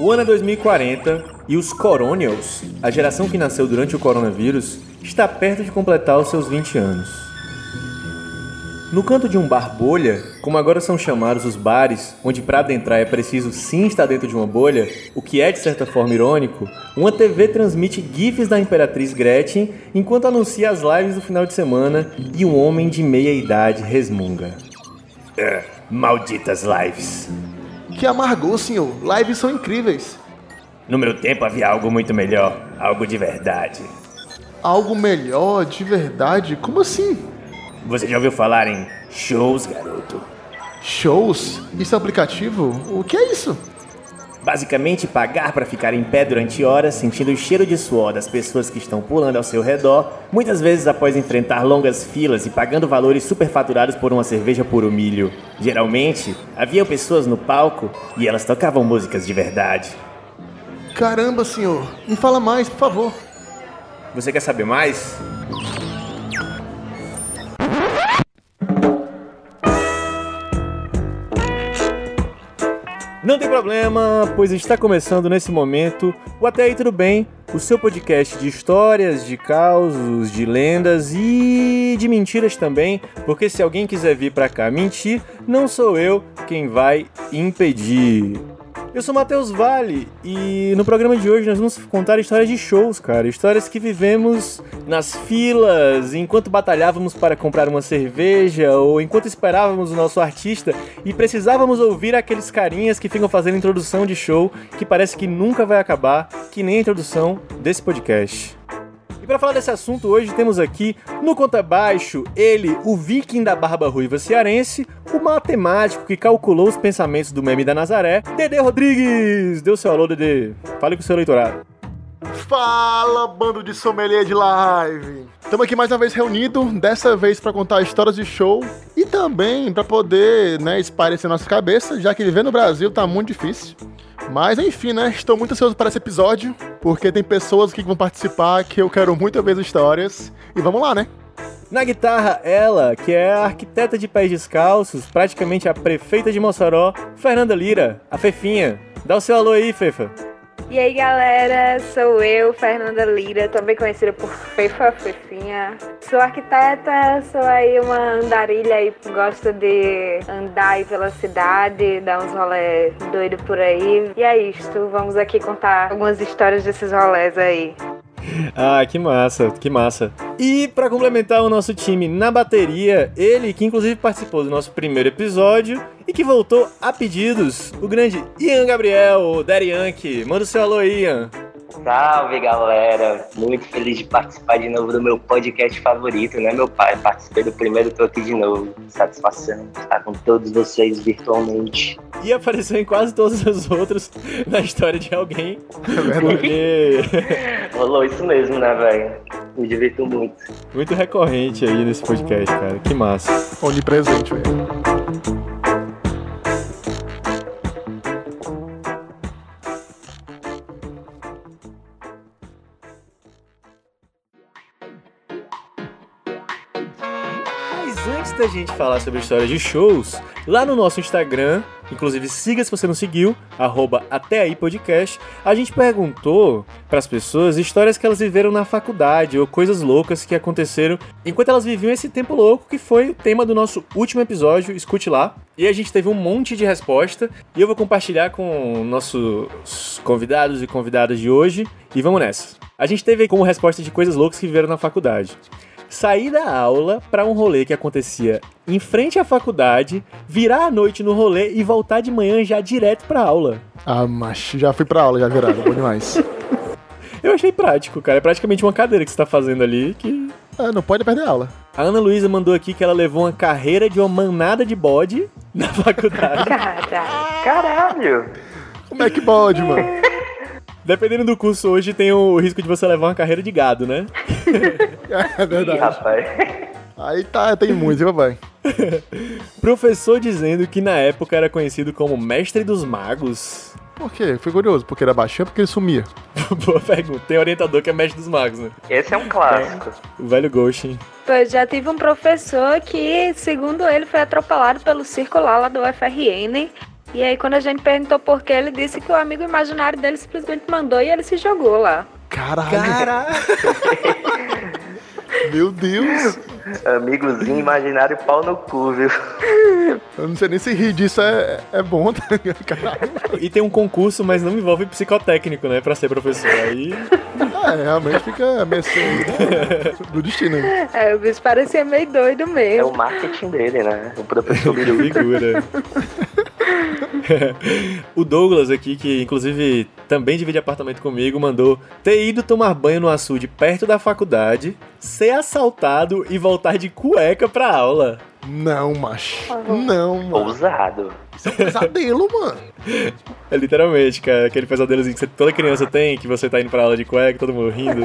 O ano é 2040 e os Coronials, a geração que nasceu durante o coronavírus, está perto de completar os seus 20 anos. No canto de um bar bolha, como agora são chamados os bares, onde para adentrar é preciso sim estar dentro de uma bolha, o que é de certa forma irônico, uma TV transmite GIFs da Imperatriz Gretchen enquanto anuncia as lives do final de semana e um homem de meia idade resmunga. É, malditas lives. Que amargou, senhor. Lives são incríveis. No meu tempo havia algo muito melhor, algo de verdade. Algo melhor, de verdade? Como assim? Você já ouviu falar em shows, garoto? Shows? Isso é aplicativo? O que é isso? Basicamente, pagar para ficar em pé durante horas, sentindo o cheiro de suor das pessoas que estão pulando ao seu redor, muitas vezes após enfrentar longas filas e pagando valores superfaturados por uma cerveja puro milho. Geralmente, havia pessoas no palco e elas tocavam músicas de verdade. Caramba, senhor! Me fala mais, por favor. Você quer saber mais? Não tem problema, pois está começando nesse momento o Até aí Tudo Bem, o seu podcast de histórias, de causos, de lendas e de mentiras também, porque se alguém quiser vir para cá mentir, não sou eu quem vai impedir. Eu sou Matheus Vale e no programa de hoje nós vamos contar histórias de shows, cara. Histórias que vivemos nas filas, enquanto batalhávamos para comprar uma cerveja ou enquanto esperávamos o nosso artista e precisávamos ouvir aqueles carinhas que ficam fazendo introdução de show que parece que nunca vai acabar, que nem a introdução desse podcast. E para falar desse assunto, hoje temos aqui no Conta Baixo ele, o viking da barba ruiva cearense, o matemático que calculou os pensamentos do meme da Nazaré, Dede Rodrigues. Deu seu alô, Dede. Fale com o seu eleitorado. Fala, bando de sommelier de live! Estamos aqui mais uma vez reunidos, dessa vez para contar histórias de show e também para poder né, espairecer nossa cabeça, já que viver no Brasil tá muito difícil. Mas enfim, né? Estou muito ansioso para esse episódio, porque tem pessoas que vão participar que eu quero muito ver as histórias. E vamos lá, né? Na guitarra, ela, que é a arquiteta de pés descalços, praticamente a prefeita de Mossoró, Fernanda Lira, a Fefinha. Dá o seu alô aí, Fefa. E aí galera, sou eu, Fernanda Lira, também conhecida por Fefa Fefinha. Sou arquiteta, sou aí uma andarilha e gosto de andar aí pela cidade, dar uns rolés doidos por aí. E é isto, vamos aqui contar algumas histórias desses rolés aí. Ah, que massa, que massa. E para complementar o nosso time na bateria, ele que inclusive participou do nosso primeiro episódio e que voltou a pedidos, o grande Ian Gabriel, o Daddy Yankee. Manda o seu alô, Ian. Salve galera, muito feliz de participar de novo do meu podcast favorito, né, meu pai? Participei do primeiro, tô aqui de novo. Satisfação estar com todos vocês virtualmente. E apareceu em quase todos os outros na história de alguém. É porque. Rolou isso mesmo, né, velho? Me divirto muito. Muito recorrente aí nesse podcast, cara. Que massa. Onipresente, velho. Da gente falar sobre histórias de shows, lá no nosso Instagram, inclusive siga se você não seguiu, arroba até aí podcast, a gente perguntou para as pessoas histórias que elas viveram na faculdade ou coisas loucas que aconteceram enquanto elas viviam esse tempo louco, que foi o tema do nosso último episódio, escute lá. E a gente teve um monte de resposta e eu vou compartilhar com nossos convidados e convidadas de hoje e vamos nessa. A gente teve como resposta de coisas loucas que viveram na faculdade sair da aula para um rolê que acontecia em frente à faculdade, virar à noite no rolê e voltar de manhã já direto pra aula. Ah, macho, já fui pra aula, já virado, bom demais. Eu achei prático, cara. É praticamente uma cadeira que você tá fazendo ali que. Ah, não pode perder aula. A Ana Luísa mandou aqui que ela levou uma carreira de uma manada de bode na faculdade. Caralho! Como é que pode, mano? Dependendo do curso hoje, tem o risco de você levar uma carreira de gado, né? é verdade. Ih, rapaz. Aí tá, tem muito, papai. Professor dizendo que na época era conhecido como mestre dos magos. Por quê? Fui curioso. Porque era baixinho ou porque ele sumia? Boa pergunta. Tem orientador que é mestre dos magos, né? Esse é um clássico. É, o velho Goshin. Pois já tive um professor que, segundo ele, foi atropelado pelo circo lá, lá do FRN E aí, quando a gente perguntou por quê, ele disse que o amigo imaginário dele simplesmente mandou e ele se jogou lá. Caralho. Caralho! Meu Deus. Amigozinho imaginário pau no cu, viu? Eu não sei nem se rir disso é, é bom, tá ligado? Caralho. E tem um concurso, mas não envolve psicotécnico, né? Pra ser professor. Aí. É, realmente fica meio assim, né, do destino. É, o bicho parecia meio doido É mesmo. o marketing dele, né? O professor Biru. Figura. o Douglas aqui, que inclusive também divide apartamento comigo, mandou ter ido tomar banho no açude perto da faculdade, ser assaltado e voltar de cueca pra aula. Não, macho. Não, mano. Ousado. Isso é um pesadelo, mano. É literalmente, cara, aquele pesadelozinho que você- toda criança tem, que você tá indo pra aula de cueca, todo mundo rindo.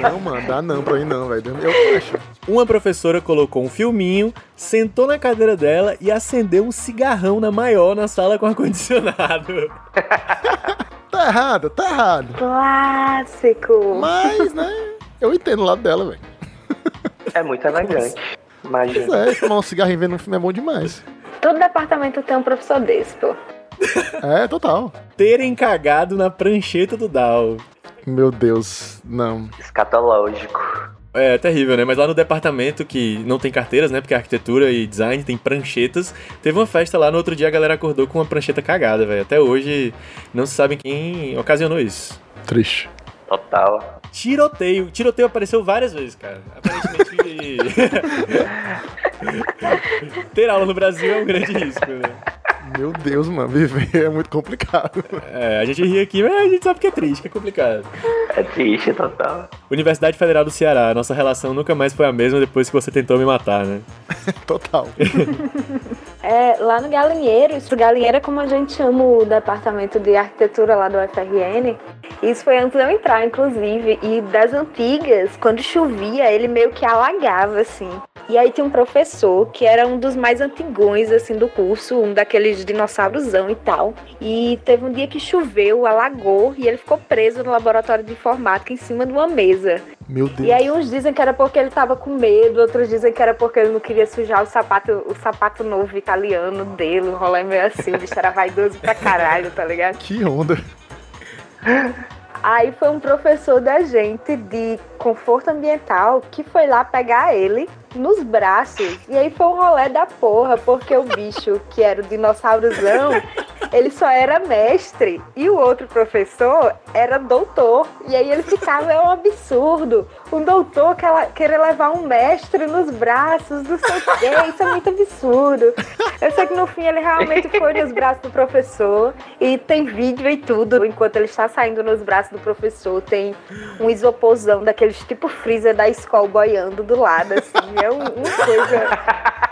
Não, mano, dá não pra mim não, velho. Eu acho. Uma professora colocou um filminho, sentou na cadeira dela e acendeu um cigarrão na maior na sala com ar-condicionado. Tá errado, tá errado. Clássico. Mas, né, eu entendo o lado dela, velho. É muito elegante. Pois Imagina. é, fumar um cigarrinho vendo um filme é bom demais. Todo departamento tem um professor desse, pô. É, total. Terem cagado na prancheta do Dow. Meu Deus, não. Escatológico. É terrível, né? Mas lá no departamento que não tem carteiras, né? Porque arquitetura e design tem pranchetas. Teve uma festa lá, no outro dia a galera acordou com uma prancheta cagada, velho. Até hoje não se sabe quem ocasionou isso. Triste. Total. Tiroteio. Tiroteio apareceu várias vezes, cara. Aparentemente. Ter aula no Brasil é um grande risco, né? Meu Deus, mano, viver é muito complicado. É, a gente ri aqui, mas a gente sabe que é triste, que é complicado. É triste, total. Universidade Federal do Ceará, nossa relação nunca mais foi a mesma depois que você tentou me matar, né? Total. É, lá no Galinheiro, isso Galinheiro é como a gente chama o departamento de arquitetura lá do UFRN. Isso foi antes de eu entrar, inclusive. E das antigas, quando chovia, ele meio que alagava, assim. E aí tinha um professor que era um dos mais antigões, assim, do curso, um daqueles dinossaurosão e tal. E teve um dia que choveu, alagou, e ele ficou preso no laboratório de informática em cima de uma mesa. Meu Deus. E aí uns dizem que era porque ele tava com medo, outros dizem que era porque ele não queria sujar o sapato, o sapato novo italiano dele, um rolê meio assim, o bicho era vaidoso pra caralho, tá ligado? Que onda. Aí foi um professor da gente de conforto ambiental que foi lá pegar ele nos braços. E aí foi um rolê da porra, porque o bicho, que era o dinossaurozão, ele só era mestre. E o outro professor era doutor. E aí ele ficava, é um absurdo. Um doutor que ela, querer levar um mestre nos braços, não sei o quê. Isso é muito absurdo. Eu sei que no fim ele realmente foi nos braços do professor. E tem vídeo e tudo. Enquanto ele está saindo nos braços do professor, tem um isoporzão daqueles tipo freezer da escola boiando do lado, assim. É um- uma coisa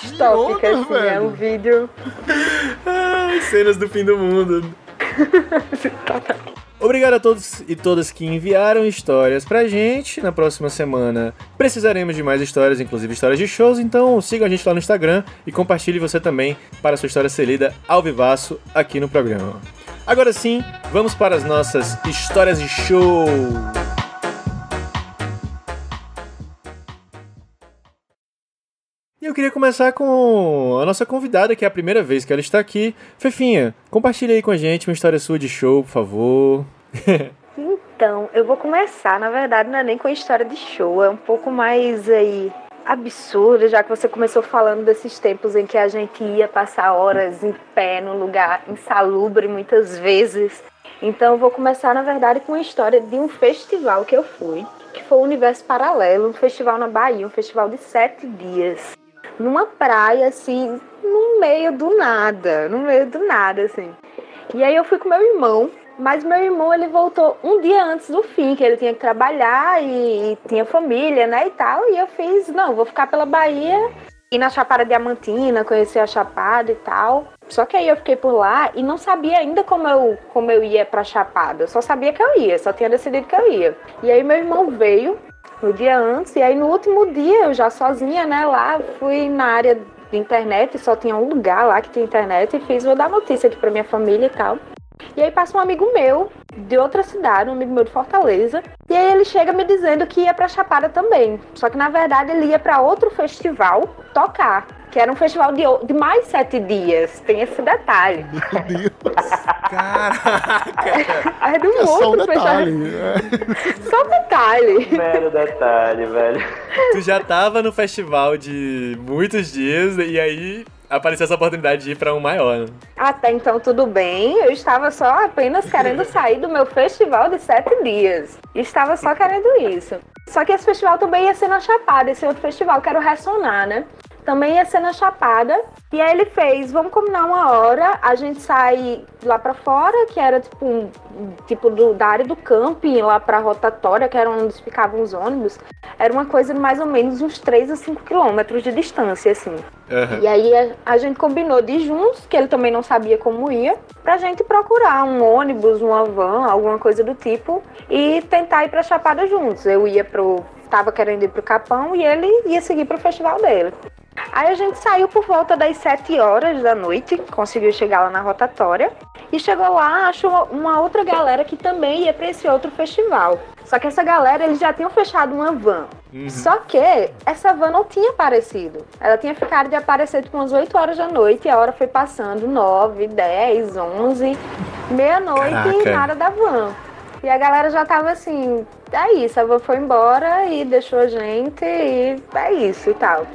distópica, onda, assim. É um vídeo. Ai, cenas do fim do mundo. Obrigado a todos e todas que enviaram histórias pra gente. Na próxima semana precisaremos de mais histórias, inclusive histórias de shows. Então sigam a gente lá no Instagram e compartilhe você também para a sua história ser lida ao vivaço aqui no programa. Agora sim, vamos para as nossas histórias de show. Eu queria começar com a nossa convidada, que é a primeira vez que ela está aqui. Fefinha, compartilha aí com a gente uma história sua de show, por favor. Então, eu vou começar, na verdade, não é nem com a história de show, é um pouco mais aí absurda, já que você começou falando desses tempos em que a gente ia passar horas em pé num lugar insalubre muitas vezes. Então, eu vou começar, na verdade, com a história de um festival que eu fui, que foi o Universo Paralelo, um festival na Bahia, um festival de sete dias. Numa praia, assim, no meio do nada, no meio do nada, assim. E aí eu fui com meu irmão, mas meu irmão ele voltou um dia antes do fim, que ele tinha que trabalhar e, e tinha família, né, e tal. E eu fiz, não, vou ficar pela Bahia, ir na Chapada Diamantina, conhecer a Chapada e tal. Só que aí eu fiquei por lá e não sabia ainda como eu, como eu ia pra Chapada. Eu só sabia que eu ia, só tinha decidido que eu ia. E aí meu irmão veio no dia antes, e aí no último dia, eu já sozinha, né, lá, fui na área de internet, só tinha um lugar lá que tinha internet, e fiz, vou dar notícia aqui pra minha família e tal. E aí passa um amigo meu, de outra cidade, um amigo meu de Fortaleza, e aí ele chega me dizendo que ia pra Chapada também. Só que na verdade ele ia pra outro festival tocar. Que era um festival de, de mais sete dias. Tem esse detalhe. Meu Deus. Caraca! Aí do É só um outro festival. detalhe. É. Só um detalhe. Mero detalhe, velho. tu já tava no festival de muitos dias e aí apareceu essa oportunidade de ir pra um maior. né? Até então tudo bem, eu estava só apenas querendo sair do meu festival de sete dias. Estava só querendo isso. Só que esse festival também ia ser na Chapada, esse outro festival, que era o Ressonar, né? Também ia ser na Chapada. E aí ele fez, vamos combinar uma hora, a gente sai lá pra fora, que era tipo, um, tipo do, da área do camping, lá pra rotatória, que era onde ficavam os ônibus. Era uma coisa de mais ou menos uns 3 a 5 quilômetros de distância, assim. Aham. E aí a, a gente combinou de juntos, que ele também não sabia como ia, pra gente procurar um ônibus, uma van, alguma coisa do tipo, e tentar ir pra Chapada juntos. Eu ia pro. tava querendo ir pro Capão e ele ia seguir pro festival dele. Aí a gente saiu por volta das 7 horas da noite, conseguiu chegar lá na rotatória. E chegou lá, achou uma outra galera que também ia pra esse outro festival. Só que essa galera, eles já tinham fechado uma van. Uhum. Só que essa van não tinha aparecido. Ela tinha ficado de aparecer tipo umas 8 horas da noite e a hora foi passando 9, 10, 11, meia-noite e nada da van. E a galera já tava assim, é isso, a van foi embora e deixou a gente e é isso e tal.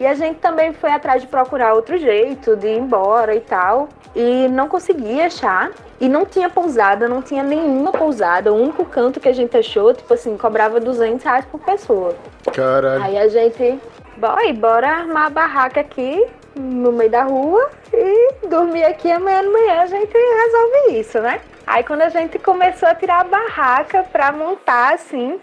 E a gente também foi atrás de procurar outro jeito de ir embora e tal. E não conseguia achar. E não tinha pousada, não tinha nenhuma pousada. O único canto que a gente achou, tipo assim, cobrava 200 reais por pessoa. Caralho. Aí a gente, boy, bora armar a barraca aqui no meio da rua e dormir aqui amanhã de manhã a gente resolve isso, né? Aí quando a gente começou a tirar a barraca pra montar assim,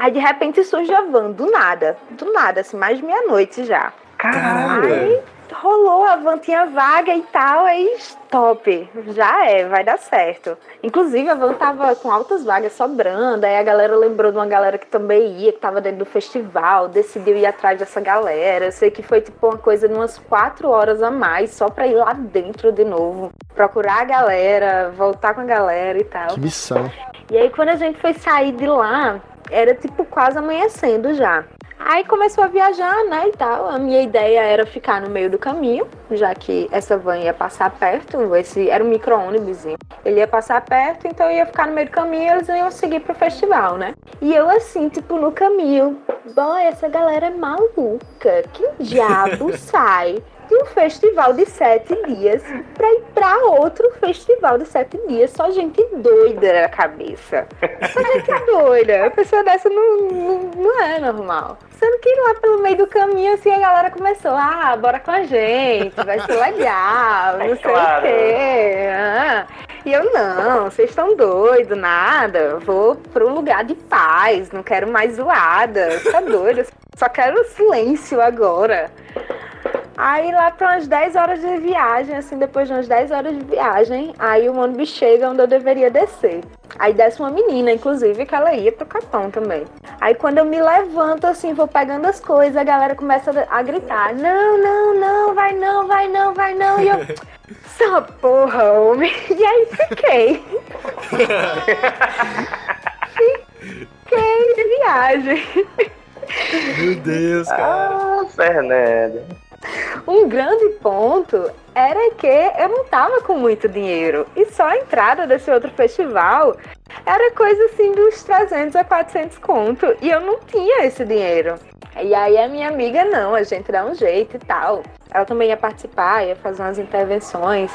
aí de repente surge a van, do nada, do nada, assim, mais de meia-noite já. Caralho! Aí rolou, a van tinha vaga e tal, aí stop, já é, vai dar certo. Inclusive a van tava com altas vagas sobrando, aí a galera lembrou de uma galera que também ia, que tava dentro do festival, decidiu ir atrás dessa galera. Eu sei que foi tipo uma coisa de umas quatro horas a mais, só pra ir lá dentro de novo, procurar a galera, voltar com a galera e tal. Que missão. E aí quando a gente foi sair de lá, era tipo quase amanhecendo já. Aí começou a viajar, né, e tal. A minha ideia era ficar no meio do caminho, já que essa van ia passar perto, esse era um micro-ônibus. Ele ia passar perto, então eu ia ficar no meio do caminho e eles iam seguir pro festival, né? E eu assim, tipo, no caminho, boy, essa galera é maluca. Que diabo sai de um festival de sete dias pra ir pra outro festival de sete dias. Só gente doida na cabeça. Só gente doida. A pessoa dessa não, não, não é normal. Sendo que lá pelo meio do caminho, assim, a galera começou, ah, bora com a gente, vai ser legal, não É sei claro. o quê. ah. E eu, não, vocês estão doidos, nada. Vou pra um lugar de paz, não quero mais zoada. Tá doido? Só quero silêncio agora. Aí lá para umas 10 horas de viagem, assim, depois de umas 10 horas de viagem, aí o ônibus chega onde eu deveria descer. Aí desce uma menina, inclusive, que ela ia pro Capão também. Aí quando eu me levanto, assim, vou pegando as coisas, a galera começa a gritar: Não, não, não, vai não, vai não, vai não. E eu, essa porra, homem. E aí fiquei. fiquei de viagem. Meu Deus, cara. Ah, Fernanda. Um grande ponto era que eu não tava com muito dinheiro. E só a entrada desse outro festival era coisa assim dos 300 a 400 conto. E eu não tinha esse dinheiro. E aí a minha amiga, não, a gente dá um jeito e tal. Ela também ia participar, ia fazer umas intervenções.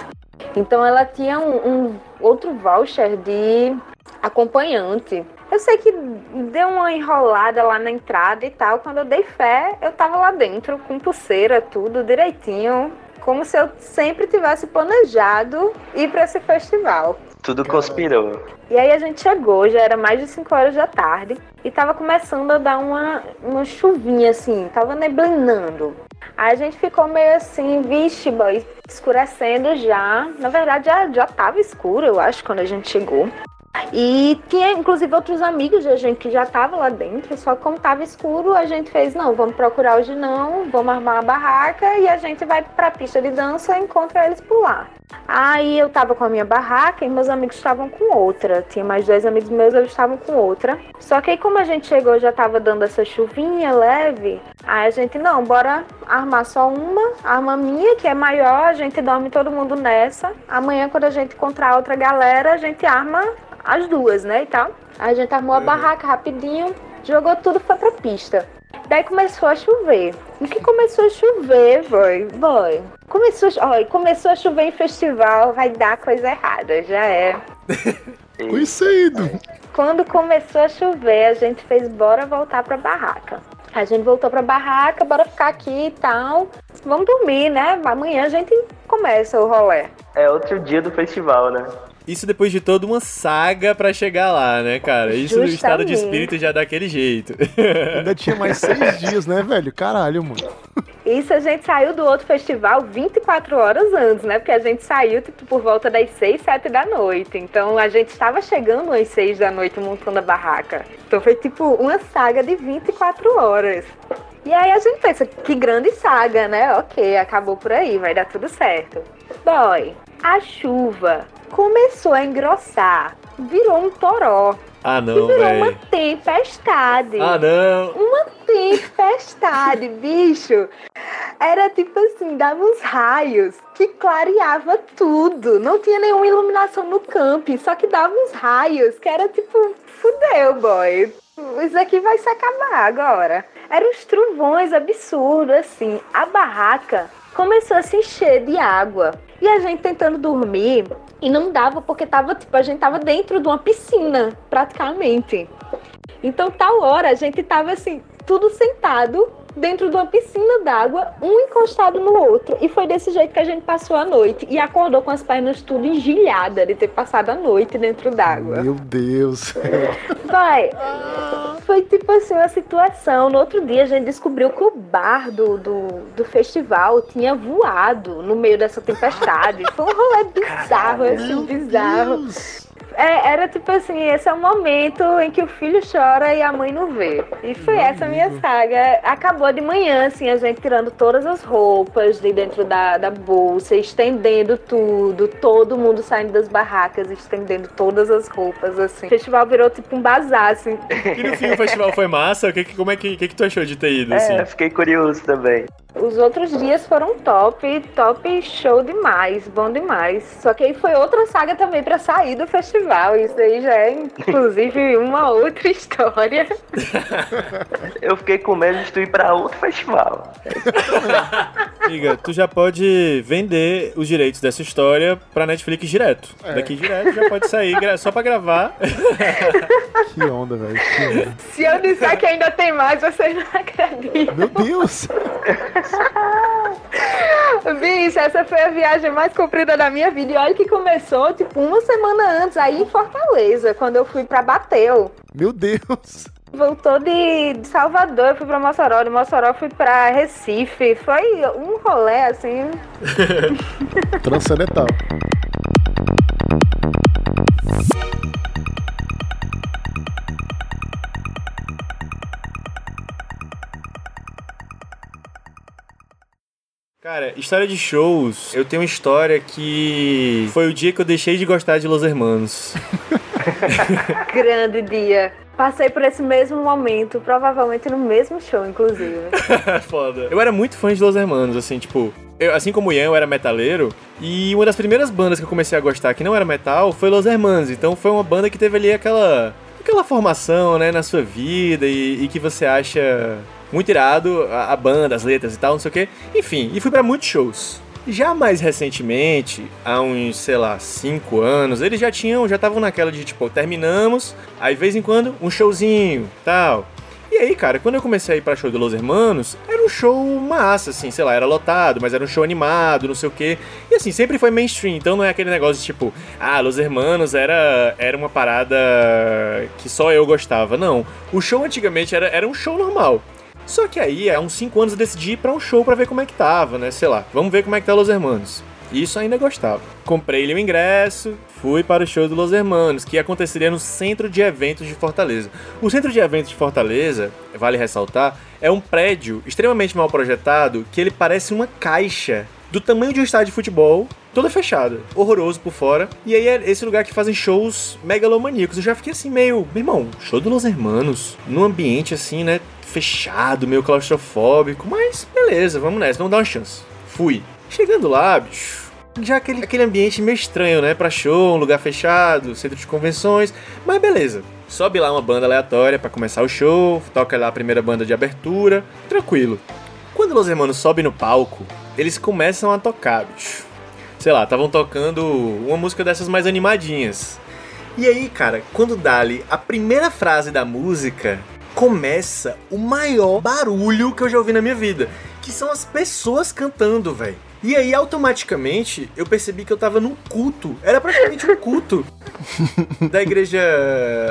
Então ela tinha um, um outro voucher de acompanhante. Eu sei que deu uma enrolada lá na entrada e tal. Quando eu dei fé, eu tava lá dentro com pulseira, tudo direitinho. Como se eu sempre tivesse planejado ir para esse festival. Tudo conspirou. E aí a gente chegou, já era mais de 5 horas da tarde. E tava começando a dar uma, uma chuvinha assim, tava neblinando. Aí a gente ficou meio assim, vixe, boy, escurecendo já. Na verdade já, já tava escuro, eu acho, quando a gente chegou. E tinha inclusive outros amigos de a gente que já estavam lá dentro, só como tava escuro, a gente fez, não, vamos procurar hoje não, vamos armar uma barraca e a gente vai pra pista de dança e encontra eles por lá. Aí eu tava com a minha barraca e meus amigos estavam com outra. Tinha mais dois amigos meus, eles estavam com outra. Só que aí como a gente chegou, já tava dando essa chuvinha leve, aí a gente, não, bora armar só uma, arma minha, que é maior, a gente dorme todo mundo nessa. Amanhã, quando a gente encontrar outra galera, a gente arma as duas, né, e tal. Aí a gente armou a barraca rapidinho, jogou tudo, foi pra pista. Daí começou a chover. O que começou a chover, foi, foi. Começou, ó, começou a chover em festival, vai dar coisa errada, já é. Conhecido. Quando começou a chover, a gente fez bora voltar pra barraca. A gente voltou pra barraca, bora ficar aqui e tal. Vamos dormir, né? Amanhã a gente começa o rolê. É outro dia do festival, né? Isso depois de toda uma saga pra chegar lá, né, cara? Isso no estado de espírito já dá aquele jeito. Ainda tinha mais seis dias, né, velho? Caralho, mano. Isso a gente saiu do outro festival 24 horas antes, né? Porque a gente saiu tipo, por volta das 6, 7 da noite. Então a gente estava chegando às 6 da noite montando a barraca. Então foi tipo uma saga de 24 horas. E aí a gente pensa, que grande saga, né? Ok, acabou por aí, vai dar tudo certo. Boy, a chuva começou a engrossar, virou um toró. Ah, E não, virou uma velho. tempestade. Ah, não. Uma tempestade, bicho. Era tipo assim, dava uns raios que clareava tudo. Não tinha nenhuma iluminação no camp, só que dava uns raios que era tipo, fudeu, boy. Isso aqui vai se acabar agora. Eram uns trovões absurdos, assim. A barraca começou a se encher de água. E a gente tentando dormir e não dava porque tava, tipo, a gente tava dentro de uma piscina, praticamente. Então, tal hora, a gente tava assim, tudo sentado dentro de uma piscina d'água, um encostado no outro. E foi desse jeito que a gente passou a noite. E acordou com as pernas tudo engilhadas de ter passado a noite dentro d'água. Meu Deus. Vai. Foi tipo assim uma situação. No outro dia a gente descobriu que o bar do, do, do festival tinha voado no meio dessa tempestade. Foi um rolê bizarro, assim, bizarro. Deus. É, era tipo assim, esse é o momento em que o filho chora e a mãe não vê. E foi essa a minha saga. Acabou de manhã, assim, a gente tirando todas as roupas de dentro da, da bolsa, estendendo tudo, todo mundo saindo das barracas, estendendo todas as roupas, assim. O festival virou tipo um bazar, assim. E no fim o festival foi massa? O que, que- como é que, que, que tu achou de ter ido, assim? É, fiquei curioso também. Os outros dias foram top, top show demais, bom demais. Só que aí foi outra saga também pra sair do festival. Isso aí já é, inclusive, uma outra história. Eu fiquei com medo de tu ir pra outro festival. Amiga, tu já pode vender os direitos dessa história pra Netflix direto. Daqui direto já pode sair só pra gravar. Que onda, velho. Se eu disser que ainda tem mais, vocês não acreditam. Meu Deus. Bicho, essa foi a viagem mais comprida da minha vida. E olha que começou, tipo, uma semana antes, aí em Fortaleza, quando eu fui pra Bateu. Meu Deus. Voltou de Salvador, eu fui pra Mossoró, de Mossoró fui pra Recife. Foi um rolê, assim, Transcendental. Cara, história de shows, eu tenho uma história que foi o dia que eu deixei de gostar de Los Hermanos. grande dia. Passei por esse mesmo momento, provavelmente no mesmo show, inclusive. Foda. Eu era muito fã de Los Hermanos, assim, tipo. eu- assim como o Ian, eu era metaleiro. E uma das primeiras bandas que eu comecei a gostar que não era metal foi Los Hermanos. Então foi uma banda que teve ali aquela. aquela formação, né, na sua vida e, e que você acha muito irado a, a banda, as letras e tal, não sei o quê. Enfim, e fui pra muitos shows. Já mais recentemente, há uns, sei lá, cinco anos, eles já tinham, já estavam naquela de tipo, terminamos, aí de vez em quando um showzinho, tal. E aí, cara, quando eu comecei a ir pra show do Los Hermanos, era um show massa, assim, sei lá, era lotado, mas era um show animado, não sei o quê. E assim, sempre foi mainstream, então não é aquele negócio de tipo, ah, Los Hermanos era, era uma parada que só eu gostava. Não, o show antigamente era, era um show normal. Só que aí, há uns 5 anos eu decidi ir pra um show pra ver como é que tava, né? Sei lá, vamos ver como é que tá Los Hermanos. Isso ainda gostava. Comprei-lhe o ingresso, fui para o show do Los Hermanos, que aconteceria no Centro de Eventos de Fortaleza. O Centro de Eventos de Fortaleza, vale ressaltar, é um prédio extremamente mal projetado que ele parece uma caixa do tamanho de um estádio de futebol, toda fechada, horroroso por fora. E aí é esse lugar que fazem shows megalomaníacos. Eu já fiquei assim meio, meu irmão, show do Los Hermanos, num ambiente assim, né, fechado, meio claustrofóbico, mas beleza, vamos nessa, vamos dar uma chance. Fui. Chegando lá, bicho, já aquele, aquele ambiente meio estranho, né? Pra show, um lugar fechado, centro de convenções, mas beleza. Sobe lá uma banda aleatória para começar o show, toca lá a primeira banda de abertura, tranquilo. Quando Los Hermanos sobe no palco, eles começam a tocar, bicho. Sei lá, estavam tocando uma música dessas mais animadinhas. E aí, cara, quando dali a primeira frase da música, começa o maior barulho que eu já ouvi na minha vida, que são as pessoas cantando, velho. E aí, automaticamente, eu percebi que eu tava num culto. Era praticamente um culto da igreja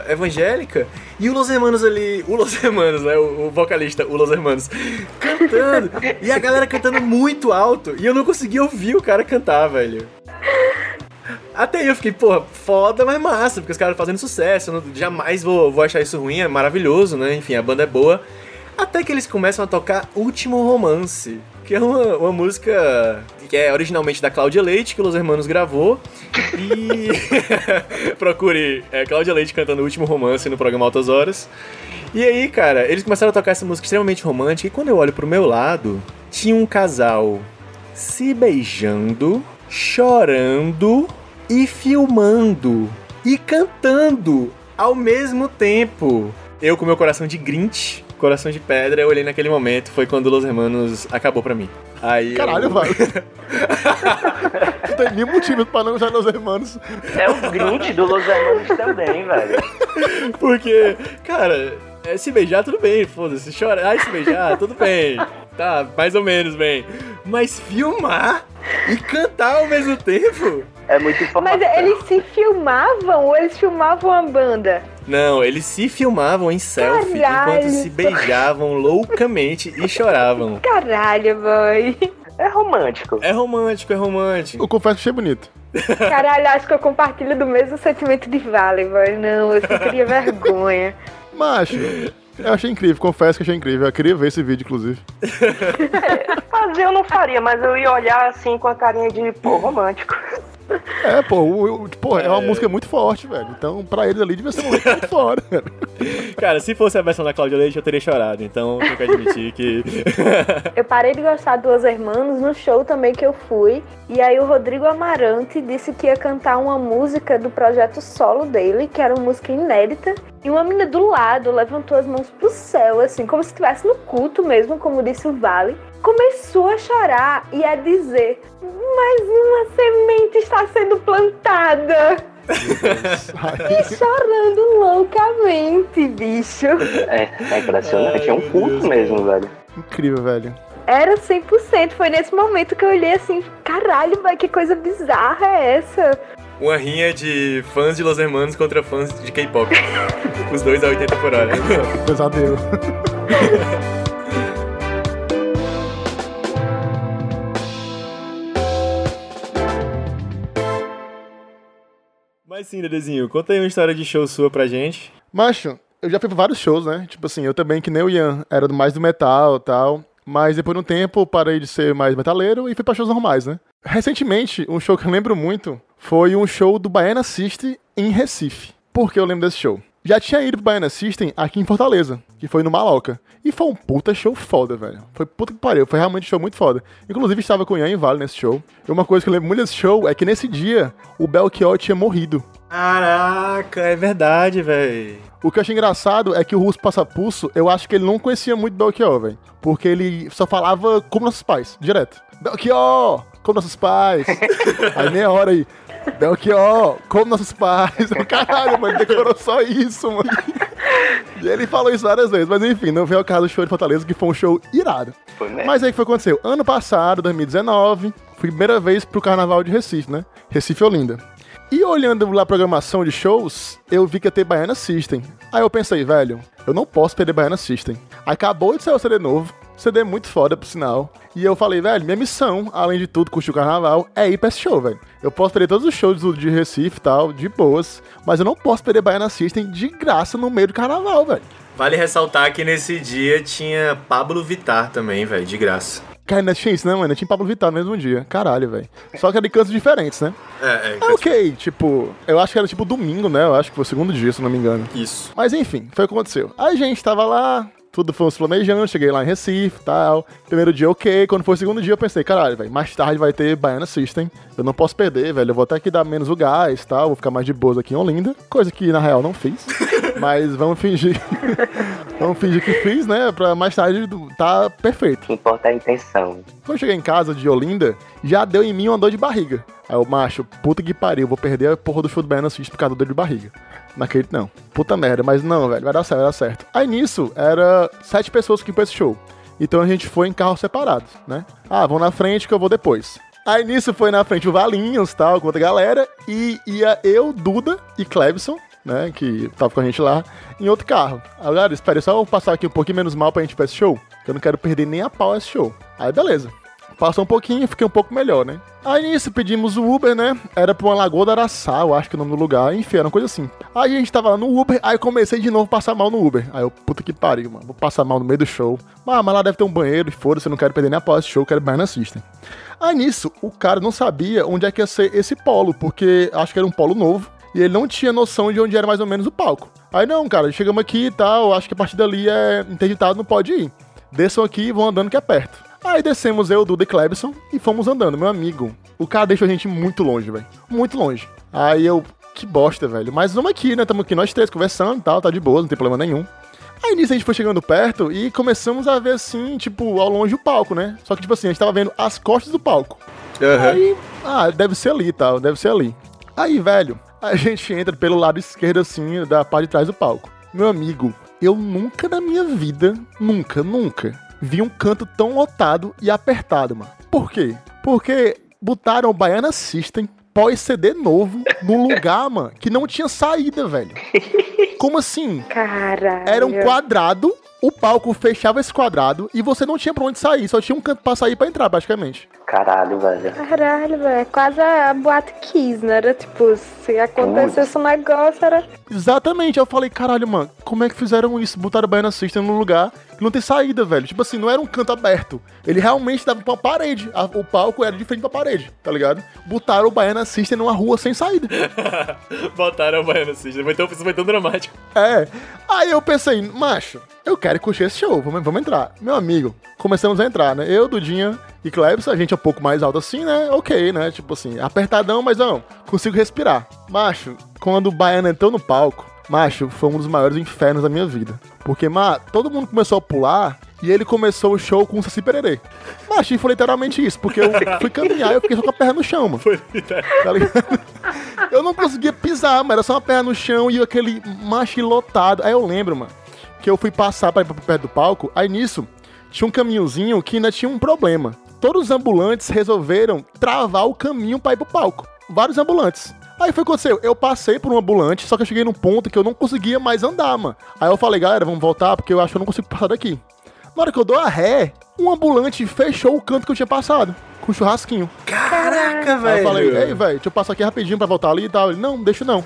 evangélica. E o Los Hermanos ali, o Los Hermanos, né? O, o vocalista, o Los Hermanos, cantando. E a galera cantando muito alto. E eu não conseguia ouvir o cara cantar, velho. Até aí eu fiquei, porra, foda, mas massa, porque os caras fazendo sucesso, eu não, jamais vou, vou achar isso ruim, é maravilhoso, né? Enfim, a banda é boa. Até que eles começam a tocar Último Romance, que é uma, uma música que é originalmente da Cláudia Leite, que o Los Hermanos gravou. E procure é, Cláudia Leite cantando Último Romance no programa Altas Horas. E aí, cara, eles começaram a tocar essa música extremamente romântica, e quando eu olho pro meu lado, tinha um casal se beijando, chorando e filmando e cantando ao mesmo tempo. Eu com meu coração de Grinch, coração de pedra, eu olhei naquele momento, foi quando Los Hermanos acabou pra mim. Aí Caralho, eu... velho. não tem nenhum motivo pra não usar Los Hermanos. É o Grinch do Los Hermanos também, velho. Porque, cara, é, se beijar tudo bem, foda-se, chorar e se beijar tudo bem. Tá, mais ou menos bem. Mas filmar e cantar ao mesmo tempo? É muito informação. Mas eles se filmavam ou eles filmavam a banda? Não, eles se filmavam em selfie Caralho. enquanto se beijavam loucamente e choravam. Caralho, boy. É romântico. É romântico, é romântico. Eu confesso que achei bonito. Caralho, acho que eu compartilho do mesmo sentimento de Vale, boy. Não, eu sentiria vergonha. Macho, eu achei incrível, confesso que achei incrível. Eu queria ver esse vídeo, inclusive. Fazer eu não faria, mas eu ia olhar assim com a carinha de, pô, romântico. É, pô, o, o- pô, é uma música muito forte, velho. Então, pra eles ali, devia ser um momento muito fora, velho. Cara, se fosse a versão da Cláudia Leite, eu teria chorado. Então, tenho que admitir que. Eu parei de gostar do Los Hermanos no show também que eu fui. E aí o Rodrigo Amarante disse que ia cantar uma música do projeto solo dele, que era uma música inédita. E uma menina do lado levantou as mãos pro céu, assim, como se estivesse no culto mesmo, como disse o Vale. Começou a chorar e a dizer: Mas uma semente está sendo plantada. E chorando loucamente, bicho. É, é impressionante. Ai, é um culto mesmo, velho. Incrível, velho. Era 100%. Foi nesse momento que eu olhei assim: caralho, vai, que coisa bizarra é essa? Uma rinha de fãs de Los Hermanos contra fãs de K-pop. Os dois a 80 por hora. Pesadelo. Mas sim, Dedezinho, conta aí uma história de show sua pra gente. Macho, eu já fui pra vários shows, né? Tipo assim, eu também, que nem o Ian, era mais do metal e tal. Mas depois de um tempo, parei de ser mais metaleiro e fui pra shows normais, né? Recentemente, um show que eu lembro muito foi um show do Baiana System em Recife. Por que eu lembro desse show? Já tinha ido pro Baiana System aqui em Fortaleza, que foi no Maloca. E foi um puta show foda, velho. Foi puta que pariu, foi realmente um show muito foda. Inclusive, estava com o Ian e Vale nesse show. E uma coisa que eu lembro muito desse show é que nesse dia, o Belchior tinha morrido. Caraca, é verdade, velho. O que eu achei engraçado é que o Russo Passapulso, eu acho que ele não conhecia muito Belchior, velho. Porque ele só falava como nossos pais, direto. Belchior, como nossos pais. aí meia hora aí. Belchior, como nossos pais. Caralho, mano, ele decorou só isso, mano. E ele falou isso várias vezes. Mas enfim, não veio ao caso do show de Fortaleza, que foi um show irado. Foi, né? Mas aí o que foi que aconteceu? Ano passado, 2019, fui primeira vez pro Carnaval de Recife, né? Recife Olinda. E olhando lá a programação de shows, eu vi que ia ter Baiana System. Aí eu pensei, velho, eu não posso perder Baiana System. Acabou de sair o CD novo, CD muito foda, por sinal. E eu falei, velho, minha missão, além de tudo, curtir o carnaval, é ir pra esse show, velho. Eu posso perder todos os shows de Recife e tal, de boas, mas eu não posso perder Baiana System de graça no meio do carnaval, velho. Vale ressaltar que nesse dia tinha Pablo Vittar também, velho, de graça. Cara, ainda tinha isso, né, mano? Tinha Pablo Vittar no mesmo dia. Caralho, velho. Só que era de cantos diferentes, né? É, é. É ok, tipo, eu acho que era tipo domingo, né? Eu acho que foi o segundo dia, se não me engano. Isso. Mas enfim, foi o que aconteceu. A gente tava lá, tudo fomos planejando, cheguei lá em Recife e tal. Primeiro dia ok, quando foi o segundo dia eu pensei, caralho, velho, mais tarde vai ter Baiana System, eu não posso perder, velho, eu vou até que dar menos o gás e tal, vou ficar mais de boas aqui em Olinda, coisa que na real não fiz. Mas vamos fingir. vamos fingir que fiz, né? Pra mais tarde tá perfeito. O que importa é a intenção. Quando eu cheguei em casa de Olinda, já deu em mim uma dor de barriga. Aí o macho, puta que pariu, vou perder a porra do show do Baiana System por causa da dor de barriga. Não acredito, não. Puta merda, mas não, velho, vai dar certo, vai dar certo. Aí nisso, era sete pessoas que iam pra esse show. Então a gente foi em carros separados, né? Ah, vão na frente que eu vou depois. Aí nisso foi na frente o Valinhos, tal, com outra galera, e ia eu, Duda e Clebson, né, que tava com a gente lá, em outro carro. Agora, espera só eu passar aqui um pouquinho menos mal pra gente pra esse show, que eu não quero perder nem a pau esse show. Aí beleza. Passou um pouquinho, fiquei um pouco melhor, né? Aí nisso pedimos o Uber, né? Era pra uma Lagoa do Araçá, eu acho que é o nome do lugar, enfim, era uma coisa assim. Aí a gente tava lá no Uber, aí comecei de novo a passar mal no Uber. Aí eu, puta que pariu, mano, vou passar mal no meio do show. Ah, mas lá deve ter um banheiro, foda-se, eu não quero perder nem a pau esse show, quero Baiana System. Aí nisso, o cara não sabia onde é que ia ser esse polo, porque acho que era um polo novo, e ele não tinha noção de onde era mais ou menos o palco. Aí não, cara, chegamos aqui e tal, acho que a partir dali é interditado, não pode ir. Desçam aqui e vão andando que é perto. Aí descemos eu, Duda e Clebson e fomos andando, meu amigo. O cara deixou a gente muito longe, velho. Muito longe. Aí eu, que bosta, velho. Mas vamos aqui, né? Tamo aqui nós três conversando e tal, tá de boa, não tem problema nenhum. Aí nisso a gente foi chegando perto e começamos a ver assim, tipo, ao longe o palco, né? Só que, tipo assim, a gente tava vendo as costas do palco. Uhum. Aí, ah, deve ser ali e tal, deve ser ali. Aí, velho, a gente entra pelo lado esquerdo, assim, da parte de trás do palco. Meu amigo, eu nunca na minha vida, nunca, nunca, vi um canto tão lotado e apertado, mano. Por quê? Porque botaram o Baiana System pós-CD novo num lugar, mano, que não tinha saída, velho. Como assim? Caralho. Era um quadrado, o palco fechava esse quadrado e você não tinha pra onde sair, só tinha um canto pra sair pra entrar, praticamente. Caralho, velho. Caralho, velho. É Quase a boate Kiss, né? Era tipo, se acontecesse um negócio, era. Exatamente, eu falei, caralho, mano, como é que fizeram isso? Botaram o Baiana System num lugar que não tem saída, velho. Tipo assim, não era um canto aberto. Ele realmente dava pra parede. A- o palco era de frente pra parede, tá ligado? Botaram o Baiana System numa rua sem saída. Botaram o Baiano System. Foi tão, foi tão dramático. É. Aí eu pensei, macho, eu quero curtir esse show, vamos, vamos entrar. Meu amigo, começamos a entrar, né? Eu, Dudinha e Klebs, a gente é um pouco mais alto assim, né? Ok, né? Tipo assim, apertadão, mas não, consigo respirar. Macho, quando o Baiano entrou no palco, macho, foi um dos maiores infernos da minha vida. Porque, ma, todo mundo começou a pular e ele começou o show com o Saci Pererê. Macho, e foi literalmente isso, porque eu fui caminhar e eu fiquei só com a perna no chão, mano. Foi Tá ligado? Eu não conseguia pisar, mas era só uma perna no chão e aquele macho lotado. Aí eu lembro, mano, que eu fui passar pra ir pra perto do palco, aí nisso tinha um caminhozinho que ainda tinha um problema. Todos os ambulantes resolveram travar o caminho pra ir pro palco. Vários ambulantes. Aí foi o que aconteceu. Eu passei por um ambulante, só que eu cheguei num ponto que eu não conseguia mais andar, mano. Aí eu falei, galera, vamos voltar, porque eu acho que eu não consigo passar daqui. Na hora que eu dou a ré, um ambulante fechou o canto que eu tinha passado, com o churrasquinho. Caraca, Aí eu falei, velho. ei, velho, deixa eu passar aqui rapidinho pra voltar ali e tal. Ele, não, deixa não.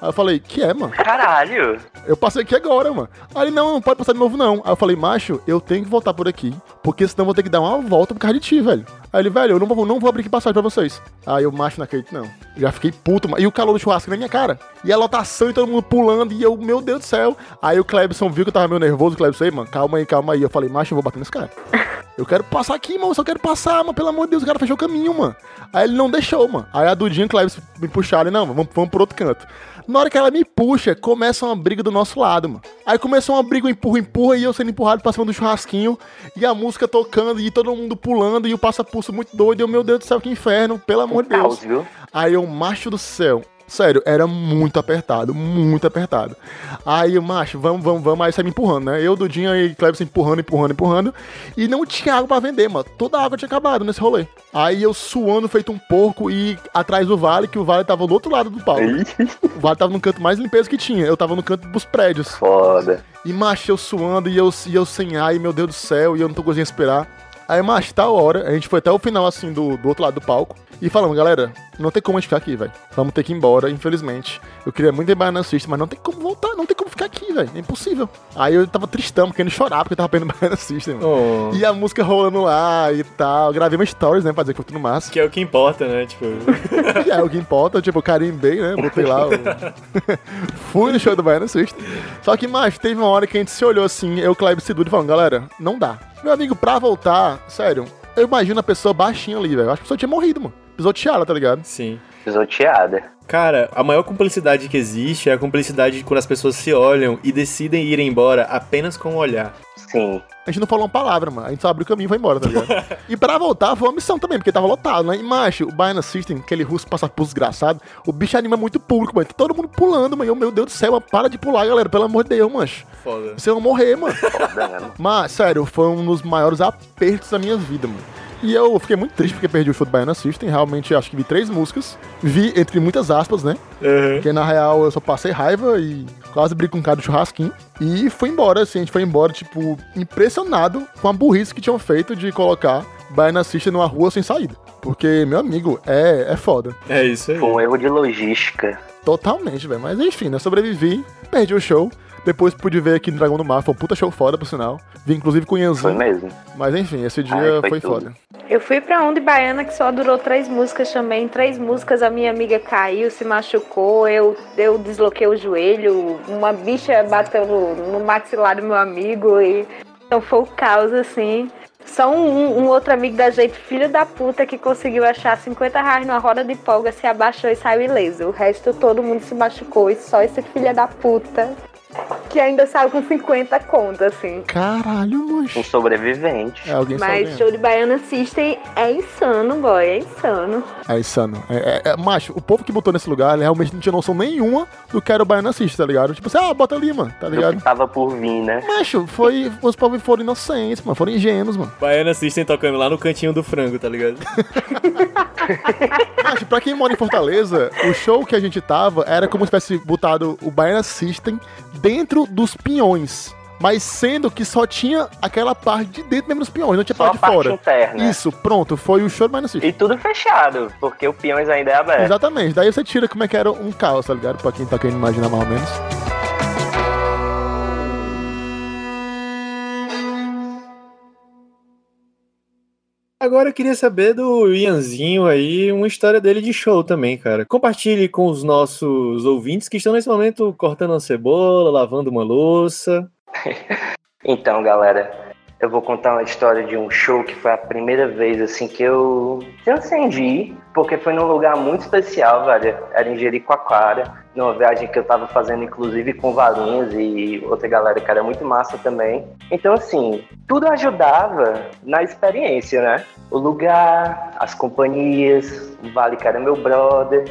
Aí eu falei, que é, mano? Caralho. Eu passei aqui agora, mano. Aí ele, não, não pode passar de novo, não. Aí eu falei, macho, eu tenho que voltar por aqui, porque senão eu vou ter que dar uma volta por causa de ti, velho. Aí ele, velho, eu não vou, não vou abrir aqui passagem pra vocês. Aí eu, macho, não acredito, não. Já fiquei puto, mano. E o calor do churrasco na minha cara. E a lotação e todo mundo pulando, e eu, meu Deus do céu. Aí o Clebson viu que eu tava meio nervoso, o Clebson, ei, mano, calma aí, calma aí. Eu falei, macho, eu vou bater nesse cara. Eu quero passar aqui, mano. Eu só quero passar, mano. Pelo amor de Deus, o cara fechou o caminho, mano. Aí ele não deixou, mano. Aí a Dudinha e o Cleves me puxaram. Não, vamos, vamos pro outro canto. Na hora que ela me puxa, começa uma briga do nosso lado, mano. Aí começou uma briga, um empurra, empurra, e eu sendo empurrado pra cima do churrasquinho. E a música tocando, e todo mundo pulando, e o passa-pulso muito doido. E eu, meu Deus do céu, que inferno. Pelo amor de Deus. Caos, viu? Aí eu, macho do céu, Sério, era muito apertado, muito apertado. Aí, macho, vamos, vamos, vamos, aí sai me empurrando, né? Eu, Dudinho e Cleber empurrando, empurrando, empurrando. E não tinha água pra vender, mano. Toda a água tinha acabado nesse rolê. Aí eu suando, feito um porco, e atrás do vale, que o vale tava do outro lado do palco. o vale tava no canto mais limpeza que tinha. Eu tava no canto dos prédios. Foda. E, macho, eu suando, e eu, e eu sem ar, e meu Deus do céu, e eu não tô conseguindo esperar. Aí, macho, tal hora, a gente foi até o final, assim, do, do outro lado do palco. E falamos, galera, não tem como a gente ficar aqui, velho. Vamos ter que ir embora, infelizmente. Eu queria muito ir Baiana System, mas não tem como voltar, não tem como ficar aqui, velho. É impossível. Aí eu tava tristão, querendo chorar, porque eu tava perdendo Baiana System, mano. Oh. E a música rolando lá e tal. Eu gravei uma stories, né, pra dizer que foi tudo massa. Que é o que importa, né? Tipo. É o que importa, tipo, carimbei, né? Botei lá. O... Fui no show do Baiana System. Só que, mas teve uma hora que a gente se olhou assim, eu, Kleber e Dudu, falando, galera, não dá. Meu amigo, pra voltar, sério, eu imagino a pessoa baixinha ali, velho. Acho que a pessoa tinha morrido, mano. Pisoteada, tá ligado? Sim. Pisoteada. Cara, a maior cumplicidade que existe é a cumplicidade quando as pessoas se olham e decidem ir embora apenas com o olhar. Sim. A gente não falou uma palavra, mano. A gente só abriu o caminho e foi embora, tá ligado? e pra voltar foi uma missão também, porque tava lotado, né? E, macho, o Baiana System, aquele russo passa por desgraçado, o bicho anima muito público, mano. Tá todo mundo pulando, mano. Eu, meu Deus do céu, mano, para de pular, galera. Pelo amor de Deus, mancho. Foda. Vocês vão morrer, mano. Foda? Mas, sério, foi um dos maiores apertos da minha vida, mano. E eu fiquei muito triste porque perdi o show do Baiana System. Realmente, acho que vi três músicas. Vi, entre muitas aspas, né? Uhum. Porque na real eu só passei raiva e quase brigo com um cara do churrasquinho. E foi embora, assim, a gente foi embora, tipo, impressionado com a burrice que tinham feito de colocar Baiana System numa rua sem saída. Porque, meu amigo, é, é foda. É isso aí. Foi um erro de logística. Totalmente, velho. Mas enfim, né? Sobrevivi, perdi o show. Depois pude ver aqui no Dragão do Mar, foi um puta show foda, por sinal. Vi inclusive com o Foi mesmo. Mas enfim, esse dia Ai, foi foi, tudo. foda. Eu fui pra um de Baiana que só durou três músicas também. Três músicas, a minha amiga caiu, se machucou, eu, eu desloquei o joelho, uma bicha bateu no, no maxilar do meu amigo e então foi o caos, assim. Só um, um outro amigo da gente, filho da puta, que conseguiu achar 50 reais numa roda de polga, se abaixou e saiu ileso. O resto todo mundo se machucou e só esse filho da puta que ainda saiu com 50 contas, assim. Caralho, Um moço. sobrevivente. É alguém Mas show de Baiana System é insano, boy, é insano. É insano. É, é, é, macho, o povo que botou nesse lugar ele realmente não tinha noção nenhuma do que era o Baiana System, tá ligado? Tipo assim, ah, bota ali, mano, tá Do ligado? que tava por vir, né? Macho, foi. Os povos foram inocentes, mano. Foram ingênuos, mano. Baiana System tocando lá no cantinho do frango, tá ligado? Macho, pra quem mora em Fortaleza, o show que a gente tava era como se tivesse botado o Baiana System dentro dos pinhões. Mas sendo que só tinha aquela parte de dentro mesmo dos pinhões, não tinha Só parte de fora. interna. Isso, pronto, foi o show do Baiana System. E tudo fechado, porque o Peões ainda é aberto. Exatamente, daí você tira como é que era um caos, tá ligado? Pra quem tá querendo imaginar mais ou menos. Agora eu queria saber do Ianzinho aí, uma história dele de show também, cara. Compartilhe com os nossos ouvintes que estão nesse momento cortando uma cebola, lavando uma louça. Então, galera, eu vou contar uma história de um show que foi a primeira vez assim que eu transcendi, porque foi num lugar muito especial, velho. Era em Jericoacoara, numa viagem que eu tava fazendo inclusive com Valinhos e outra galera que era muito massa também. Então, assim, tudo ajudava na experiência, né? O lugar, as companhias, o Vale que era meu brother,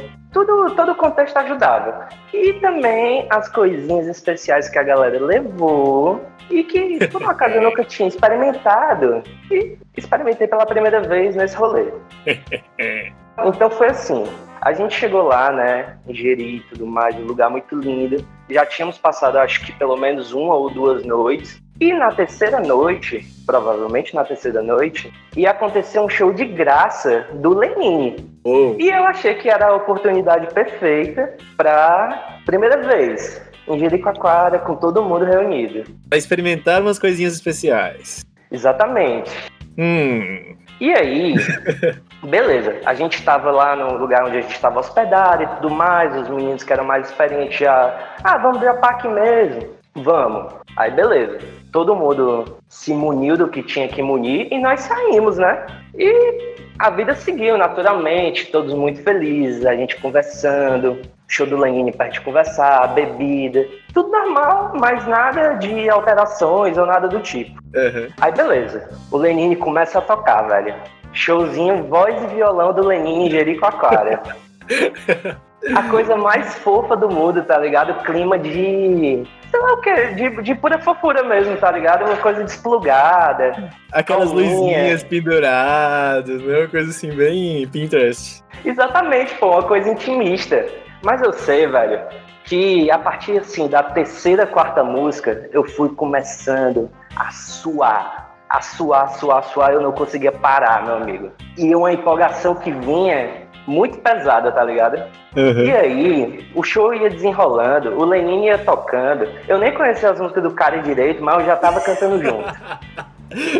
tudo, todo o contexto ajudava. E também as coisinhas especiais que a galera levou e que, por uma acaso, eu nunca tinha experimentado. E experimentei pela primeira vez nesse rolê. Então foi assim. A gente chegou lá, né, em Jeri e tudo mais, um lugar muito lindo. Já tínhamos passado, acho que pelo menos uma ou duas noites. E na terceira noite, provavelmente na terceira noite, ia acontecer um show de graça do Lenine. Oh, E eu achei que era a oportunidade perfeita para primeira vez em Jericoacoara com todo mundo reunido. pra experimentar umas coisinhas especiais. Exatamente. Hum, E aí, beleza, a gente tava lá no lugar onde a gente estava hospedado e tudo mais, os meninos que eram mais experientes já, ah, vamos ver a PAC mesmo, vamos. Aí beleza, todo mundo se muniu do que tinha que munir e nós saímos, né? E a vida seguiu naturalmente, todos muito felizes, a gente conversando, show do Lenine pra gente conversar, bebida, tudo normal, mas nada de alterações ou nada do tipo. aham. Aí beleza, o Lenine começa a tocar, velho. Showzinho, voz e violão do Lenine em Jericoacoara. A coisa mais fofa do mundo, tá ligado? Clima de. Sei lá o que, de, de pura fofura mesmo, tá ligado? Uma coisa desplugada. Aquelas Calminha. luzinhas penduradas, né? Uma coisa assim, bem Pinterest. Exatamente, pô, uma coisa intimista. Mas eu sei, velho, que a partir assim da terceira, quarta música, eu fui começando a suar, a suar, suar, suar, eu não conseguia parar, meu amigo. E uma empolgação que vinha muito pesada, tá ligado? Uhum. E aí, o show ia desenrolando, o Lenin ia tocando. Eu nem conhecia as músicas do cara direito, mas eu já tava cantando junto.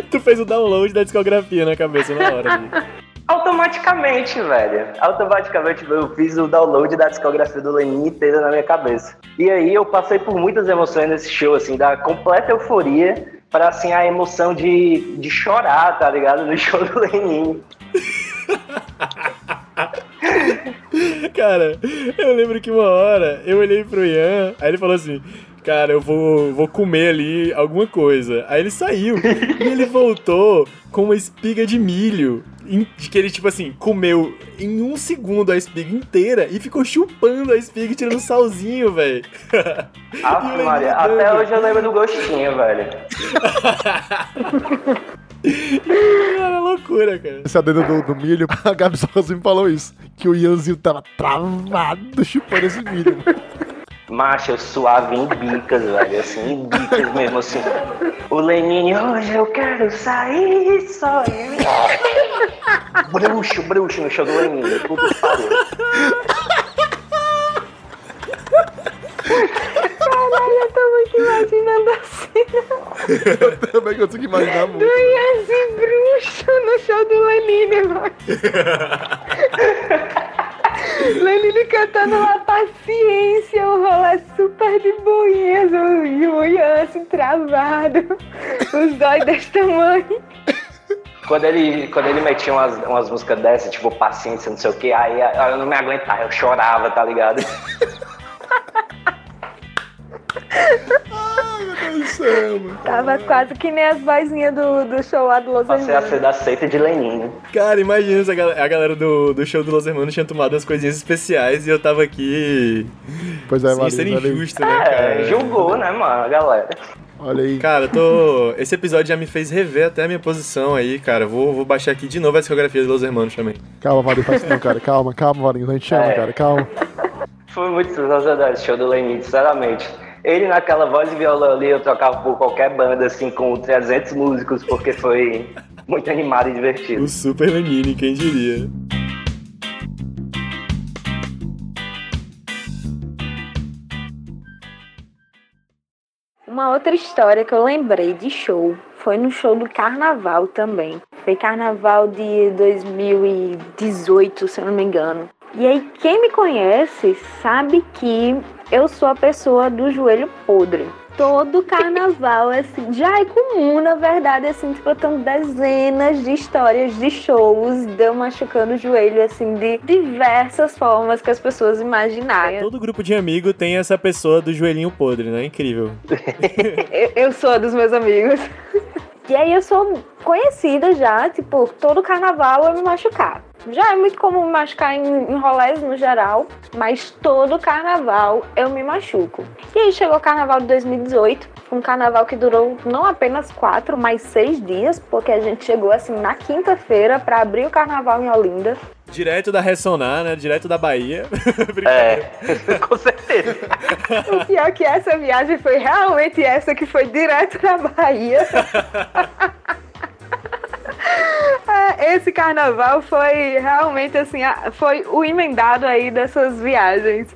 Tu fez o download da discografia na cabeça na hora. amigo. Automaticamente, velho. Automaticamente eu fiz o download da discografia do Lenin inteira na minha cabeça. E aí eu passei por muitas emoções nesse show, assim, da completa euforia para assim a emoção de, de chorar, tá ligado? No show do Lenin. Cara, eu lembro que uma hora eu olhei pro Ian, aí ele falou assim: Cara, eu vou, vou comer ali alguma coisa. Aí ele saiu e ele voltou com uma espiga de milho. em- Que ele, tipo assim, comeu em um segundo a espiga inteira e ficou chupando a espiga e tirando salzinho, velho. Até hoje eu lembro do gostinho, velho. Cara, é loucura, cara. Esse adendo do, do milho, a Gabi sozinho me falou isso. Que o Ianzinho tava travado chupando esse milho. Macho, eu suava em bicas, velho, assim, em bicas mesmo, assim. O Lenin, hoje eu quero sair só eu. Bruxo, bruxo no show do Lenin, puta que pariu. Caralho, eu tô muito imaginando assim. Também consigo imaginar muito. Ianzi bruxo no show do Lenine, mano. Lenine cantando lá paciência, o rolê super de boinhas, o- e o Ian assim travado, os dói desse tamanho. Quando ele, quando ele metia umas, umas músicas dessas, tipo paciência, não sei o que, aí eu não me aguentava, eu chorava, tá ligado? Mano. Tava quase que nem as vozinhas do, do show lá do Los Passei a Angeles. ser da seita de Lenin, né? Cara, imagina se a gal- a galera do, do show do Los Hermanos tinha tomado umas coisinhas especiais e eu tava aqui. Pois é, sem ser injusto, né, cara? É, julgou, né, mano, a galera. Olha aí. Cara, eu tô. Esse episódio já me fez rever até a minha posição aí, cara. Vou, vou baixar aqui de novo a discografia dos Los Hermanos também. Calma, Marinho, faz isso não, cara. Calma, calma, Marinho. A gente chama, É. cara. Calma. Foi muito sensacional esse show do Lenin, sinceramente. Ele naquela voz e violão ali, eu trocava por qualquer banda, assim, com 300 músicos, porque foi muito animado e divertido. O Super Lenine, quem diria? Uma outra história que eu lembrei de show foi no show do carnaval também. Foi carnaval de 2018, se eu não me engano. E aí, quem me conhece sabe que eu sou a pessoa do joelho podre. Todo carnaval, assim, já é comum, na verdade, assim, tipo, eu tenho dezenas de histórias de shows de eu machucando o joelho, assim, de diversas formas que as pessoas imaginarem. Todo grupo de amigo tem essa pessoa do joelhinho podre, né? Incrível. Eu, eu sou a dos meus amigos. E aí eu sou conhecida já, tipo, todo carnaval eu me machucar. Já é muito comum me machucar em, em rolês no geral, mas todo carnaval eu me machuco. E aí chegou o carnaval de 2018, um carnaval que durou não apenas quatro, mas seis dias, porque a gente chegou assim na quinta-feira pra abrir o carnaval em Olinda. Direto da Ressonar, né? Direto da Bahia. É, com certeza. O pior é que essa viagem foi realmente essa que foi direto da Bahia. É, Esse carnaval foi realmente assim, foi o emendado aí dessas viagens.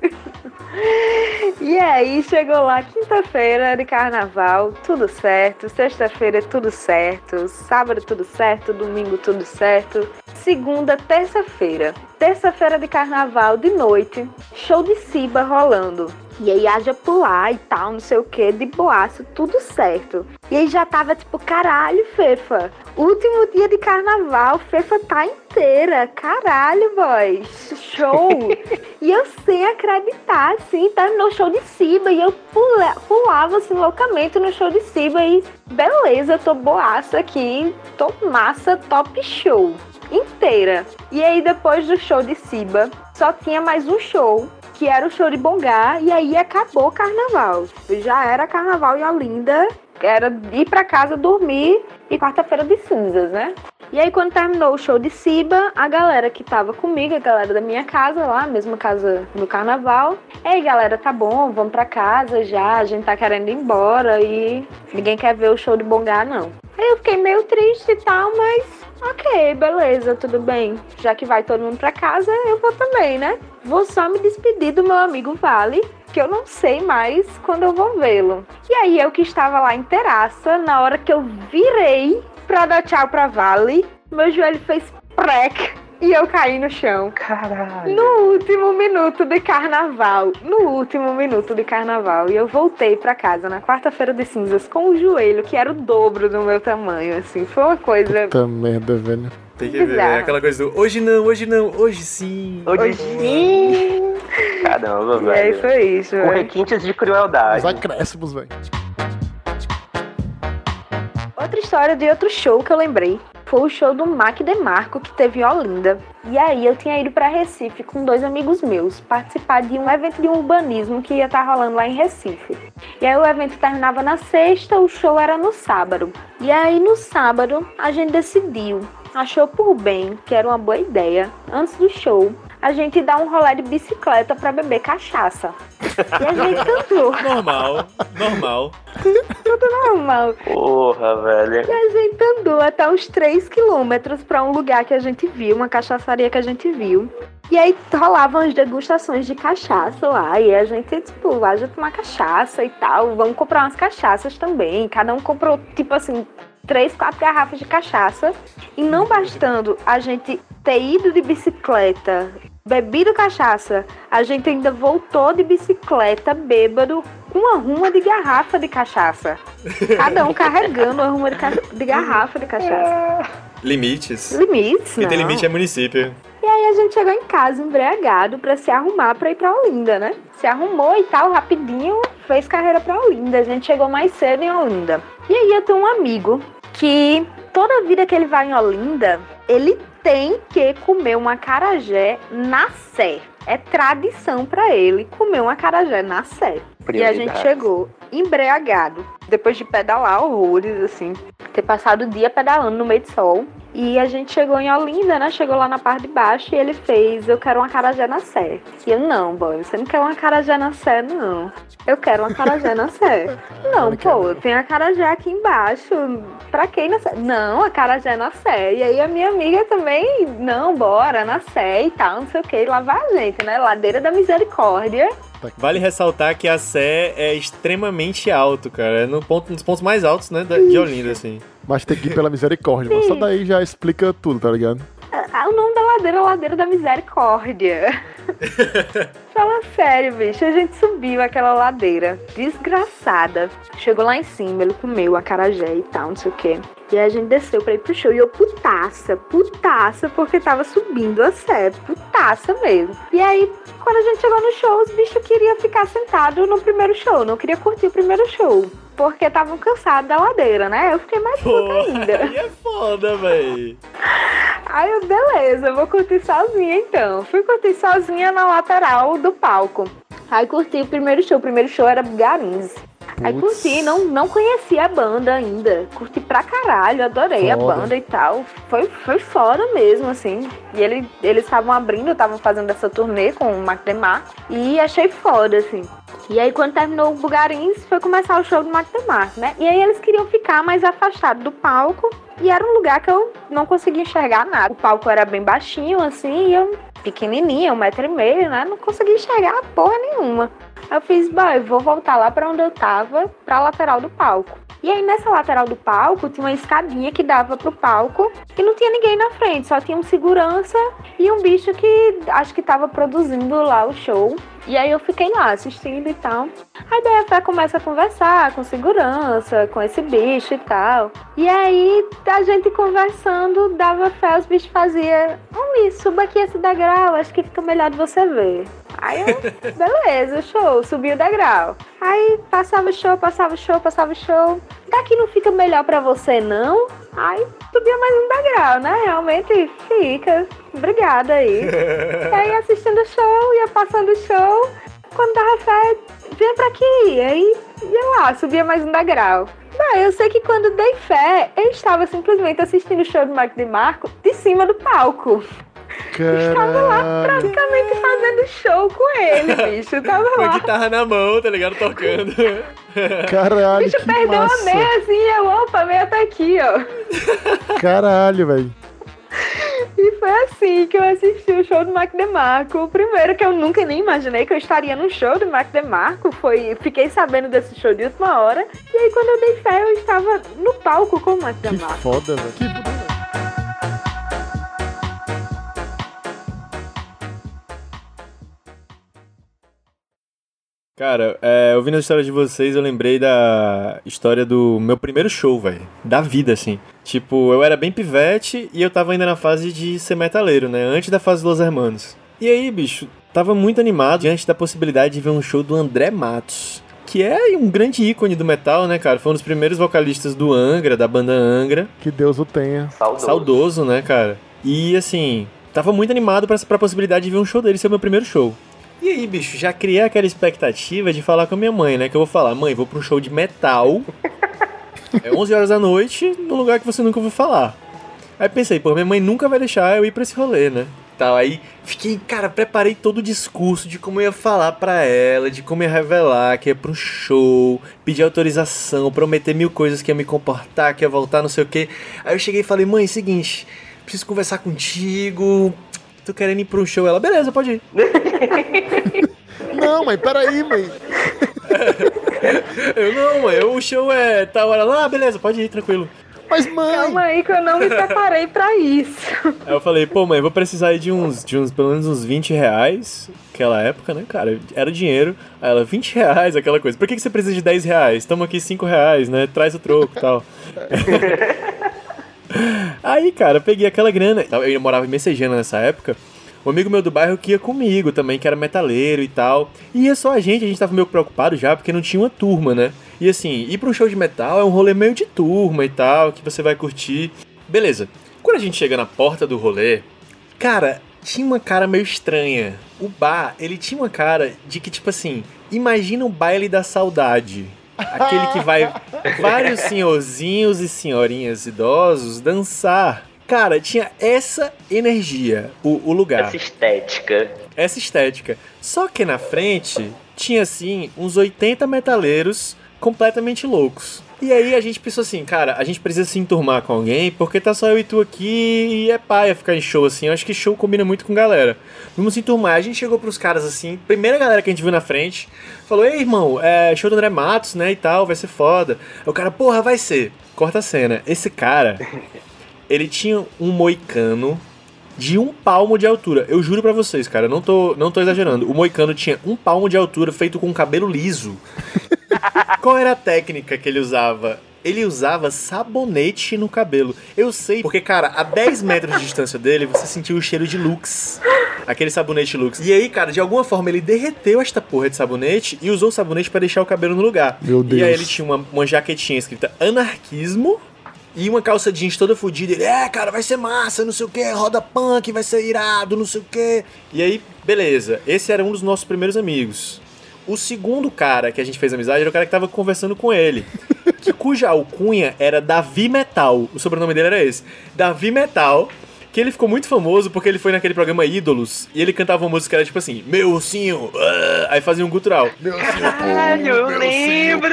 E aí chegou lá quinta-feira de carnaval, tudo certo, sexta-feira tudo certo, sábado tudo certo, domingo tudo certo, segunda, terça-feira, terça-feira de carnaval de noite, show de Ciba rolando. E aí haja pular e tal, não sei o que, de boaço, tudo certo. E aí já tava tipo, caralho, Fefa. Último dia de carnaval, Fefa tá inteira. Caralho, boy. Show. e eu sem acreditar, assim, terminou o show de Ciba. E eu pula, pulava assim loucamente no show de Ciba. E beleza, tô boaça aqui. Tô massa, top show. Inteira. E aí depois do show de Ciba, só tinha mais um show, que era o show de Bongá, e aí acabou o carnaval. Já era carnaval em Olinda, era ir para casa dormir e quarta-feira de cinzas, né? E aí, quando terminou o show de Siba, a galera que tava comigo, a galera da minha casa lá, mesma casa no carnaval, ei galera, tá bom, vamos pra casa já, a gente tá querendo ir embora e ninguém quer ver o show de Bongá, não. Aí eu fiquei meio triste e tal, mas ok, beleza, tudo bem. Já que vai todo mundo pra casa, eu vou também, né? Vou só me despedir do meu amigo Vale, que eu não sei mais quando eu vou vê-lo. E aí eu que estava lá em terraça, na hora que eu virei pra dar tchau pra Vale, meu joelho fez prec e eu caí no chão. Caralho. No último minuto de carnaval. No último minuto de carnaval. E eu voltei pra casa na quarta-feira de cinzas com o joelho, que era o dobro do meu tamanho, assim. Foi uma coisa. Puta merda, velho. Tem que ver, é aquela coisa do hoje não, hoje não, hoje sim. Hoje sim. Caramba, E aí velho. foi isso, Com requintes de crueldade. Os acréscimos, velho. Outra história de outro show que eu lembrei foi o show do Mac DeMarco que teve em Olinda. E aí eu tinha ido para Recife com dois amigos meus participar de um evento de urbanismo que ia estar rolando lá em Recife. E aí o evento terminava na sexta, o show era no sábado. E aí no sábado a gente decidiu, achou por bem que era uma boa ideia, antes do show, a gente dar um rolê de bicicleta para beber cachaça. E a gente cantou. Normal, normal. Normal. Porra, velho. E a gente andou até uns 3 quilômetros pra um lugar que a gente viu, uma cachaçaria que a gente viu. E aí rolavam as degustações de cachaça lá. E a gente, tipo, vai já tomar cachaça e tal. Vamos comprar umas cachaças também. Cada um comprou, tipo assim, três, quatro garrafas de cachaça. E não bastando a gente ter ido de bicicleta, bebido cachaça, a gente ainda voltou de bicicleta bêbado com uma ruma de garrafa de cachaça. Cada um carregando uma ruma de, ca- de garrafa de cachaça. Limites. Limites, Quem não. tem limite é município. E aí a gente chegou em casa embriagado pra se arrumar pra ir pra Olinda, né? Se arrumou e tal, rapidinho, fez carreira pra Olinda. A gente chegou mais cedo em Olinda. E aí eu tenho um amigo que toda vida que ele vai em Olinda, ele tem que comer um acarajé na Sé. É tradição pra ele comer um acarajé na Sé. E a gente chegou embriagado, depois de pedalar horrores, assim, ter passado o dia pedalando no meio de sol. E a gente chegou em Olinda, né? Chegou lá na parte de baixo e ele fez, eu quero uma acarajé na Sé. E eu, não, boy, você não quer uma acarajé na Sé, não. Eu quero uma acarajé na Sé. Não, pô, tem acarajé aqui embaixo. Pra quem na Sé? Não, acarajé na Sé. E aí a minha amiga também, não, bora, na Sé e tal, não sei o que. E lá vai a gente, né? Ladeira da Misericórdia. Vale ressaltar que a Sé é extremamente alto, cara. É no ponto, um dos pontos mais altos, né, da- de Olinda, assim. Mas tem que ir pela misericórdia, mano. Só daí já explica tudo, tá ligado? Ah, o nome da ladeira é Ladeira da Misericórdia. Fala sério, bicho. A gente subiu aquela ladeira desgraçada. Chegou lá em cima, ele comeu a carajé e tal, não sei o quê. E a gente desceu pra ir pro show. E eu putaça, putaça, porque tava subindo a sério. Putaça mesmo. E aí, quando a gente chegou no show, os bichos queriam ficar sentados no primeiro show. Não queria curtir o primeiro show. Porque estavam cansados da ladeira, né? Eu fiquei mais puta Pô, ainda. aí é foda, véi. Aí eu, beleza, eu vou curtir sozinha então. Fui curtir sozinha na lateral do palco. Aí curti o primeiro show. O primeiro show era Bugarins. Aí curti, não, não conhecia a banda ainda. Curti pra caralho, adorei a Foda. banda e tal. Foi, foi foda mesmo, assim. E ele, eles estavam abrindo, estavam fazendo essa turnê com o Mark DeMarco. E achei foda, assim. E aí, quando terminou o Bugarins, foi começar o show do DeMarco, né? E aí eles queriam ficar mais afastados do palco. E era um lugar que eu não conseguia enxergar nada. O palco era bem baixinho, assim, e eu pequenininha, um metro e meio, né? Não conseguia enxergar porra nenhuma. Eu fiz, boy, vou voltar lá pra onde eu tava, pra lateral do palco. E aí nessa lateral do palco tinha uma escadinha que dava pro palco e não tinha ninguém na frente, só tinha um segurança e um bicho que acho que tava produzindo lá o show. E aí eu fiquei lá assistindo e tal. Aí daí a Fé começa a conversar com segurança, com esse bicho e tal. E aí a gente conversando, dava fé, os bichos faziam, homem, suba aqui esse degrau, acho que fica melhor de você ver. Aí eu, beleza, show, subi o degrau. Aí passava o show, passava o show, passava o show. Daqui não fica melhor pra você, não? Aí subia mais um degrau, né? Realmente fica. Obrigada aí. E aí assistindo o show, ia passando o show. Quando dava fé, vinha pra aqui. Aí ia lá, subia mais um degrau. Não, eu sei que quando dei fé, eu estava simplesmente assistindo o show do Marco de Marco de cima do palco. Estava lá praticamente fazendo show com ele, bicho. Tava Com a lá. guitarra na mão, tá ligado? Tocando. O Caralho, bicho que perdeu massa. a meia assim, eu, opa, meia tá aqui, ó. Caralho, velho. E foi assim que eu assisti o show do Mac DeMarco. O primeiro que eu nunca nem imaginei que eu estaria no show do Mac DeMarco. Foi, fiquei sabendo desse show de última hora. E aí quando eu dei fé, eu estava no palco com o Mac Que DeMarco. foda, velho. Que Cara, é, ouvindo a história de vocês, eu lembrei da história do meu primeiro show, velho. Da vida, assim. Tipo, eu era bem pivete e eu tava ainda na fase de ser metaleiro, né? Antes da fase dos Hermanos. E aí, bicho, tava muito animado diante da possibilidade de ver um show do André Matos. Que é um grande ícone do metal, né, cara? Foi um dos primeiros vocalistas do Angra, da banda Angra. Que Deus o tenha. Saudoso. Saudoso, né, cara? E assim, tava muito animado pra, pra possibilidade de ver um show dele ser o meu primeiro show. E aí, bicho, já criei aquela expectativa de falar com a minha mãe, né? Que eu vou falar, mãe, vou pra um show de metal. É 11 horas da noite, num lugar que você nunca ouviu falar. Aí pensei, pô, minha mãe nunca vai deixar eu ir pra esse rolê, né? Tal, aí fiquei, cara, preparei todo o discurso de como eu ia falar pra ela, de como eu ia revelar que ia um show, pedir autorização, prometer mil coisas que ia me comportar, que ia voltar, não sei o quê. Aí eu cheguei e falei, mãe, seguinte, preciso conversar contigo, tô querendo ir pra um show. Ela, beleza, pode ir. Não, mãe, peraí, mãe. Eu, não, mãe, o show é tal hora lá, ah, beleza, pode ir, tranquilo. Mas, mãe. Calma aí que eu não me preparei pra isso. Aí eu falei, pô, mãe, vou precisar aí de uns, de uns, pelo menos uns 20 reais. Aquela época, né, cara? Era dinheiro. Aí ela, 20 reais, aquela coisa. Por que, que você precisa de 10 reais? Tamo aqui 5 reais, né? Traz o troco e tal. aí, cara, eu peguei aquela grana. Eu morava em Messejana nessa época. Um amigo meu do bairro que ia comigo também, que era metaleiro e tal. E ia só a gente, a gente tava meio preocupado já, porque não tinha uma turma, né? E assim, ir pra um show de metal é um rolê meio de turma e tal, que você vai curtir. Beleza. Quando a gente chega na porta do rolê, cara, tinha uma cara meio estranha. O bar, ele tinha uma cara de que, tipo assim, imagina o baile da saudade. Aquele que vai vários senhorzinhos e senhorinhas idosos dançar. Cara, tinha essa energia, o, o lugar Essa estética. essa estética. Só que na frente tinha assim uns 80 metaleiros completamente loucos. E aí a gente pensou assim, cara, a gente precisa se enturmar com alguém, porque tá só eu e tu aqui e é paia ficar em show assim. Eu acho que show combina muito com galera. Vamos se enturmar. A gente chegou pros caras assim, primeira galera que a gente viu na frente, falou: Ei, irmão, é show do André Matos, né? E tal, vai ser foda. Aí o cara, porra, vai ser. Corta a cena. Esse cara, ele tinha um moicano de um palmo de altura. Eu juro pra vocês, cara, não tô, não tô exagerando. O moicano tinha um palmo de altura feito com cabelo liso. Qual era a técnica que ele usava? Ele usava sabonete no cabelo. Eu sei, porque, cara, a 10 metros de distância dele, você sentiu o cheiro de Lux. Aquele sabonete Lux. E aí, cara, de alguma forma ele derreteu esta porra de sabonete e usou o sabonete pra deixar o cabelo no lugar. Meu E aí Deus. ele tinha uma, uma jaquetinha escrita anarquismo e uma calça jeans toda fodida. Ele, é, cara, vai ser massa, não sei o que, roda punk, vai ser irado, não sei o que. E aí, beleza. Esse era um dos nossos primeiros amigos. O segundo cara que a gente fez amizade era o cara que tava conversando com ele. Que, cuja alcunha era Davi Metal. O sobrenome dele era esse. Davi Metal. Que ele ficou muito famoso porque ele foi naquele programa Ídolos e ele cantava uma música que era tipo assim: Meu ursinho, ah", aí fazia um gutural. Meu Caralho, eu lembro!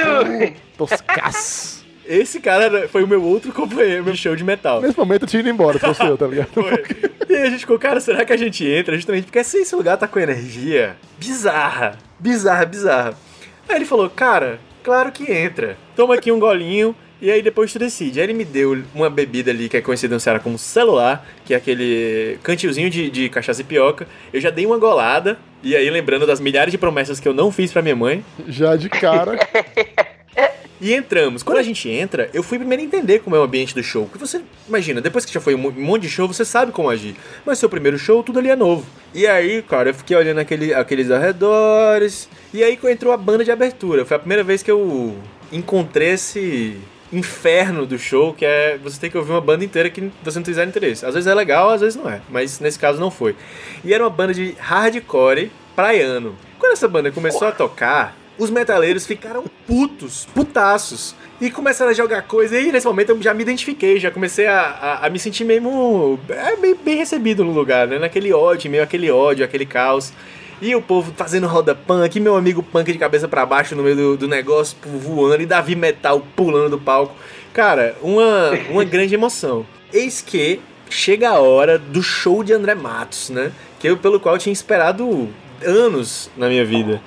Toscaço. Esse cara foi o meu outro companheiro no show de metal. Nesse momento eu tinha ido embora, se fosse eu, tá ligado? Foi. E aí a gente ficou, cara, será que a gente entra? Justamente porque assim, esse lugar tá com energia bizarra. Bizarra, bizarra. Aí ele falou, cara, claro que entra. Toma aqui um golinho. E aí depois tu decide. Aí ele me deu uma bebida ali que é conhecida no Ceará como celular, que é aquele cantilzinho de, de cachaça e pioca. Eu já dei uma golada. E aí, lembrando das milhares de promessas que eu não fiz pra minha mãe, Já de cara. e entramos. Quando a gente entra, eu fui primeiro entender como é o ambiente do show. Porque você, imagina, depois que já foi um monte de show, você sabe como agir. Mas seu primeiro show, tudo ali é novo. E aí, cara, eu fiquei olhando aquele, aqueles arredores. E aí entrou a banda de abertura. Foi a primeira vez que eu encontrei esse inferno do show, que é você tem que ouvir uma banda inteira que você não tem interesse. Às vezes é legal, às vezes não é. Mas nesse caso não foi. E era uma banda de hardcore praiano. Quando essa banda começou a tocar, os metaleiros ficaram putos, putaços. E começaram a jogar coisa. E nesse momento eu já me identifiquei, já comecei a, a, a me sentir mesmo é, bem, bem, recebido no lugar, né? Naquele ódio, meio aquele ódio, aquele caos. E o povo fazendo roda punk, meu amigo punk de cabeça para baixo no meio do, do negócio, voando, e Davi Metal pulando do palco. Cara, uma, uma grande emoção. Eis que chega a hora do show de André Matos, né? Que eu, pelo qual eu tinha esperado anos na minha vida.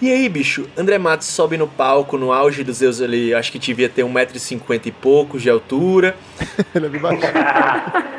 E aí, bicho, André Matos sobe no palco no auge dos seus ali, acho que devia ter 1,50m e poucos de altura. Ele é.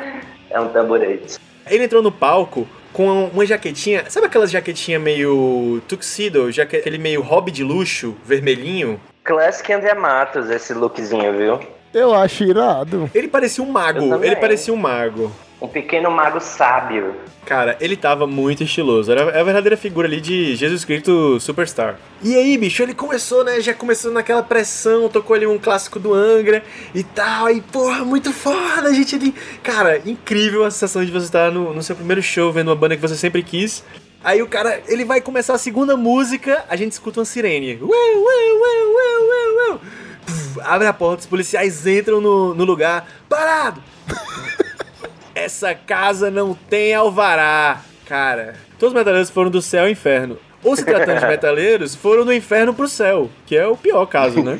É um tamborete. Ele entrou no palco com uma jaquetinha, sabe aquelas jaquetinha meio tuxedo, jaque, aquele meio hobby de luxo, vermelhinho? Classic André Matos, esse lookzinho, viu? Eu acho irado. Ele parecia um mago, ele parecia um mago. Um pequeno mago sábio. Cara, ele tava muito estiloso. Era a verdadeira figura ali de Jesus Cristo Superstar. E aí, bicho, ele começou, né? Já começou naquela pressão, tocou ali um clássico do Angra e tal. E, porra, muito foda, a gente ali. Cara, incrível a sensação de você estar no, no seu primeiro show, vendo uma banda que você sempre quis. Aí o cara, ele vai começar a segunda música, a gente escuta uma sirene. Ué, ué, ué, ué, ué, ué. Puf, abre a porta, os policiais entram no, no lugar. Parado! Essa casa não tem alvará. Cara, todos os metaleiros foram do céu ao inferno. Ou se tratando de metaleiros, foram do inferno pro céu, que é o pior caso, né?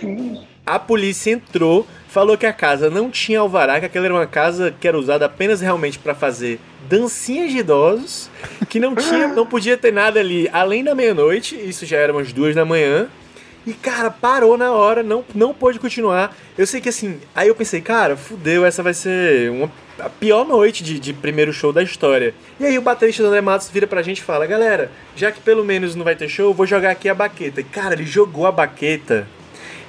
A polícia entrou, falou que a casa não tinha alvará, que aquela era uma casa que era usada apenas realmente pra fazer dancinhas de idosos, que não tinha, não podia ter nada ali além da meia-noite, isso já era umas duas da manhã. E, cara, parou na hora, não, não pôde continuar. Eu sei que assim, aí eu pensei, cara, fudeu, essa vai ser uma, a pior noite de, de primeiro show da história. E aí o baterista do André Matos vira pra gente e fala, galera, já que pelo menos não vai ter show, eu vou jogar aqui a baqueta. E, cara, ele jogou a baqueta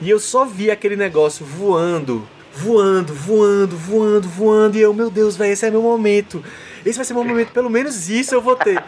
e eu só vi aquele negócio voando, voando, voando, voando, voando. E eu, meu Deus, velho, esse é meu momento. Esse vai ser meu momento, pelo menos isso eu vou ter.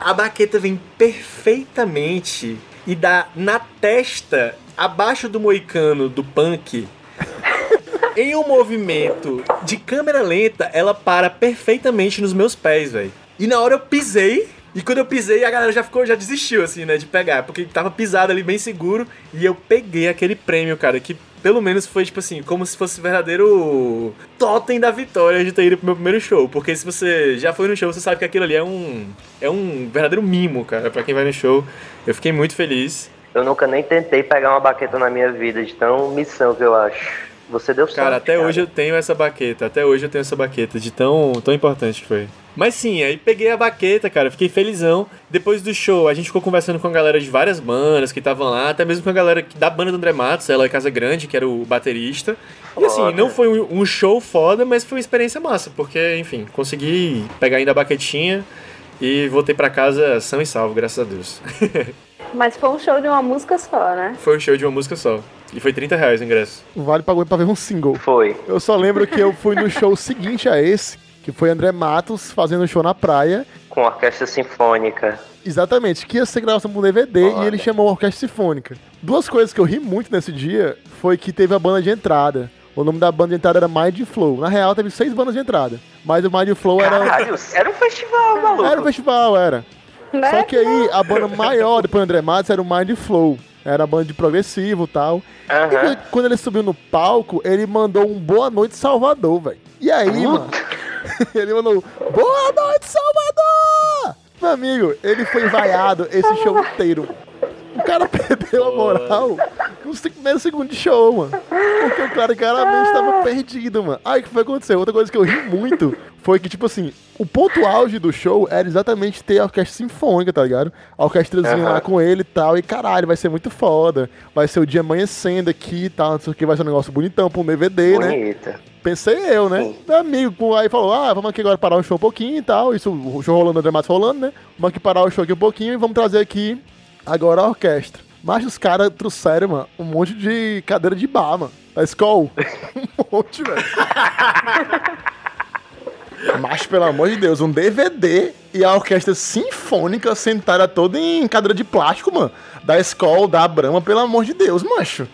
A baqueta vem perfeitamente e dá na testa, abaixo do moicano do punk. Em um movimento de câmera lenta, ela para perfeitamente nos meus pés, velho. E na hora eu pisei, e quando eu pisei, a galera já ficou, já desistiu, assim, né, de pegar, porque tava pisado ali bem seguro, e eu peguei aquele prêmio, cara, que pelo menos foi, tipo assim, como se fosse verdadeiro totem da vitória de ter ido pro meu primeiro show. Porque se você já foi no show, você sabe que aquilo ali é um, é um verdadeiro mimo, cara, pra quem vai no show. Eu fiquei muito feliz. Eu nunca nem tentei pegar uma baqueta na minha vida, de tão missão que eu acho. Você deu sorte. Cara, até hoje eu tenho essa baqueta. Até hoje eu tenho essa baqueta, de tão, tão importante que foi. Mas sim, aí peguei a baqueta, cara, fiquei felizão. Depois do show, a gente ficou conversando com a galera de várias bandas que estavam lá, até mesmo com a galera que- da banda do André Matos, ela é Casa Grande, que era o baterista. E assim, não foi um um show foda, mas foi uma experiência massa, porque, enfim, consegui pegar ainda a baquetinha e voltei pra casa são e salvo, graças a Deus. Mas foi um show de uma música só, né? foi um show de uma música só. E foi 30 reais o ingresso. O Vale pagou pra ver um single. Foi. Eu só lembro que eu fui no show seguinte a esse, que foi André Matos fazendo show na praia. Com orquestra sinfônica. Exatamente, que ia ser gravação pro DVD Olha. e ele chamou a Orquestra Sinfônica. Duas coisas que eu ri muito nesse dia foi que teve a banda de entrada. O nome da banda de entrada era Mind Flow. Na real, teve seis bandas de entrada. Mas o Mind Flow era. Caralho, era um festival, maluco. Era um festival, era. Né? Só que aí a banda maior depois do André Matos era o Mind Flow. Era banda de progressivo e tal. E Aham. quando- quando ele subiu no palco, ele mandou um Boa Noite Salvador, velho. E aí, mano? ele mandou Boa Noite Salvador! Meu amigo, ele foi vaiado esse show inteiro. O cara perdeu a moral nos primeiros segundos de show, mano. Porque o cara claramente tava perdido, mano. Aí o que foi acontecer? Outra coisa que eu ri muito foi que, tipo assim, o ponto auge do show era exatamente ter a orquestra sinfônica, tá ligado? A orquestrazinha Aham. lá com ele e tal. E caralho, vai ser muito foda. Vai ser o dia amanhecendo aqui e tal. Não sei o que, vai ser um negócio bonitão pra um DVD, né? Bonita. Pensei eu, né? Sim. Meu amigo, aí falou, ah, vamos aqui agora parar o show um pouquinho e tal. Isso, o show rolando, o André Matos rolando, né? Vamos aqui parar o show aqui um pouquinho e vamos trazer aqui agora a orquestra. Mas os caras trouxeram, mano, um monte de cadeira de bar, mano. Da escola. um monte, velho. Mas, pelo amor de Deus, um DVD e a orquestra sinfônica sentada toda em cadeira de plástico, mano. Da escola, da Brahma, pelo amor de Deus, macho.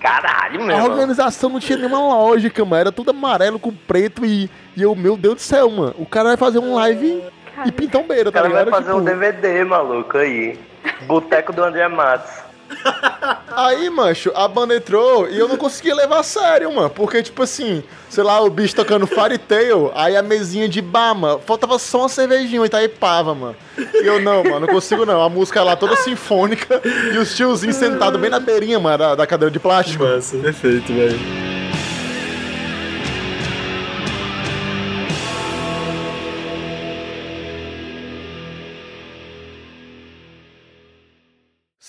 Caralho, meu. A organização não tinha nenhuma lógica, mano. Era tudo amarelo com preto e, e eu, meu Deus do céu, mano. O cara vai fazer um live e pintar um beira, O tá cara vai ligado? fazer um Tipo, DVD, maluco, aí. Boteco do André Matos. Aí, mancho, a banda entrou e eu não conseguia levar a sério, mano. Porque, tipo assim, sei lá, o bicho tocando Fairy Tail, aí a mesinha de Bama, faltava só uma cervejinha, uma Itaipava, mano. E eu, não, mano, não consigo não. A música lá toda sinfônica e os tiozinhos sentados bem na beirinha, mano, da, da cadeira de plástico. Massa, perfeito, velho.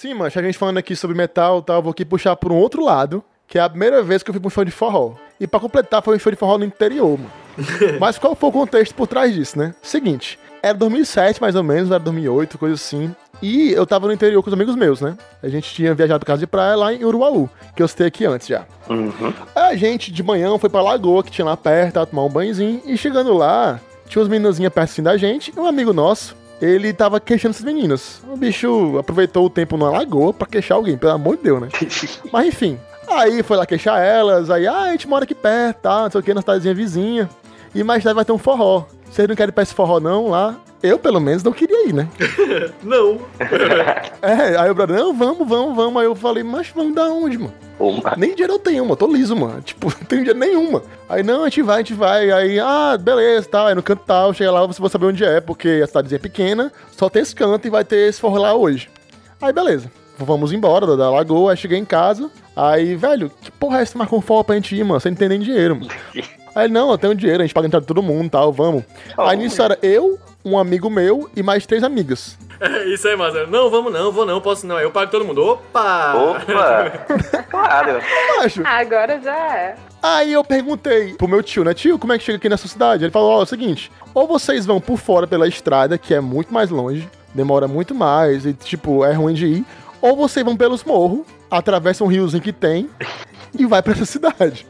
Sim, mancho, a gente falando aqui sobre metal e tal, vou aqui puxar por um outro lado, que é a primeira vez que eu fui pra um show de forró. E pra completar, foi um show de forró no interior, mano. Mas qual foi o contexto por trás disso, né? Seguinte, era 2007 mais ou menos, era 2008, coisa assim. E eu tava no interior com os amigos meus, né? A gente tinha viajado pra casa de praia lá em Uruaú, que eu citei aqui antes já. Uhum. Aí a gente, de manhã, foi pra lagoa, que tinha lá perto, tomar um banhozinho. E chegando lá, tinha umas meninazinhas perto assim da gente. E um amigo nosso, ele tava queixando essas meninas. O bicho aproveitou o tempo na lagoa pra queixar alguém, pelo amor de Deus, né? Mas enfim. Aí foi lá queixar elas, aí, ah, a gente mora aqui perto, tá? Não sei o que, na cidadezinha vizinha. E mais tarde vai ter um forró. Vocês não querem ir pra esse forró, não, lá? Eu, pelo menos, não queria ir, né? Não. É, aí o brother, não, vamos, vamos, vamos. Aí eu falei, mas vamos da onde, mano? Uma. Nem dinheiro eu tenho, mano. Tô liso, mano. Tipo, não tenho dinheiro nenhuma. Aí, não, a gente vai, a gente vai. Aí, ah, beleza, tá. Aí no canto tal, chega lá, você vai saber onde é, porque a cidadezinha é pequena, só tem esse canto e vai ter esse forró lá hoje. Aí, beleza. Vamos embora da, da lagoa, aí cheguei em casa. Aí, velho, que porra é essa marcou forró pra gente ir, mano? Você não tem nem dinheiro, mano. Aí, não, eu tenho dinheiro, a gente paga a entrada de todo mundo e tal, vamos. Aí nisso era eu, um amigo meu e mais três amigas. É isso aí, Massa. Não, vamos não, vou não, posso não. Eu pago todo mundo. Opa! Opa! claro. Agora já é. Aí eu perguntei pro meu tio, né? Tio, como é que chega aqui nessa cidade? Ele falou: Ó, é o seguinte, ou vocês vão por fora pela estrada, que é muito mais longe, demora muito mais e, tipo, é ruim de ir, ou vocês vão pelos morros, atravessam um riozinho que tem e vai pra essa cidade.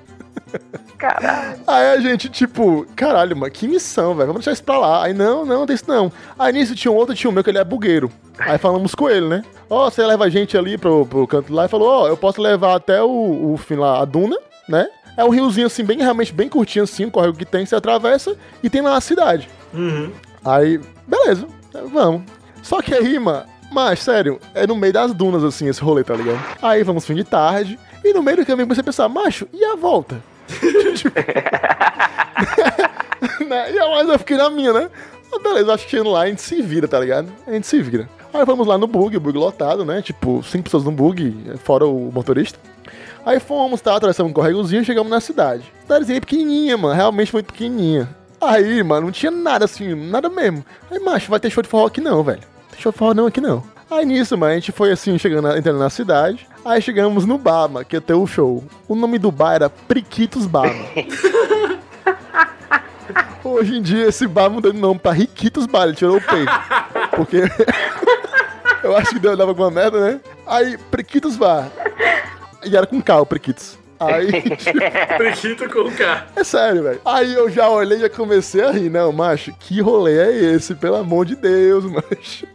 Caralho. Aí a gente, tipo, caralho, mano, que missão, velho. Vamos deixar isso pra lá. Aí, não, não, tem isso não. Aí nisso tinha um outro tio meu que ele é bugueiro. Aí falamos com ele, né? Ó, você leva a gente ali pro, pro canto lá e falou, ó, eu posso levar até o, o fim lá, a duna, né? É um riozinho assim, bem, realmente bem curtinho assim, um córrego que tem, você atravessa e tem lá a cidade. Uhum. Aí, beleza, vamos. Só que aí, mano, mas sério, é no meio das dunas assim esse rolê, tá ligado? Aí vamos fim de tarde, e no meio do caminho a pensar, macho, e a volta? Tipo? E a mais eu fiquei na minha, né? Ah, beleza, acho que lá a gente se vira, tá ligado? A gente se vira. Aí vamos lá no bug, o bug lotado, né? Tipo, cinco pessoas no bug, fora o motorista. Aí fomos, tá? Atravessamos um corregozinho e chegamos na cidade. Cidadezinha pequenininha, mano. Realmente muito pequenininha. Aí, mano, não tinha nada assim, nada mesmo. Aí, macho, vai ter show de forró aqui não, velho. Tem show de forró não aqui não. Aí nisso, mano, a gente foi assim, chegando, na- entrando na cidade. Aí chegamos no bar, mano, que ia ter o show. O nome do bar era Priquitos Bar, mano. Hoje em dia esse bar mudou de nome pra Riquitos Bar, ele tirou o peito. Porque eu acho que deu, dava alguma merda, né? Aí, Priquitos Bar. E era com K, o Priquitos. Aí, Prequito com K. é sério, velho. Aí eu já olhei e já comecei a rir. Não, macho, que rolê é esse? Pelo amor de Deus, macho.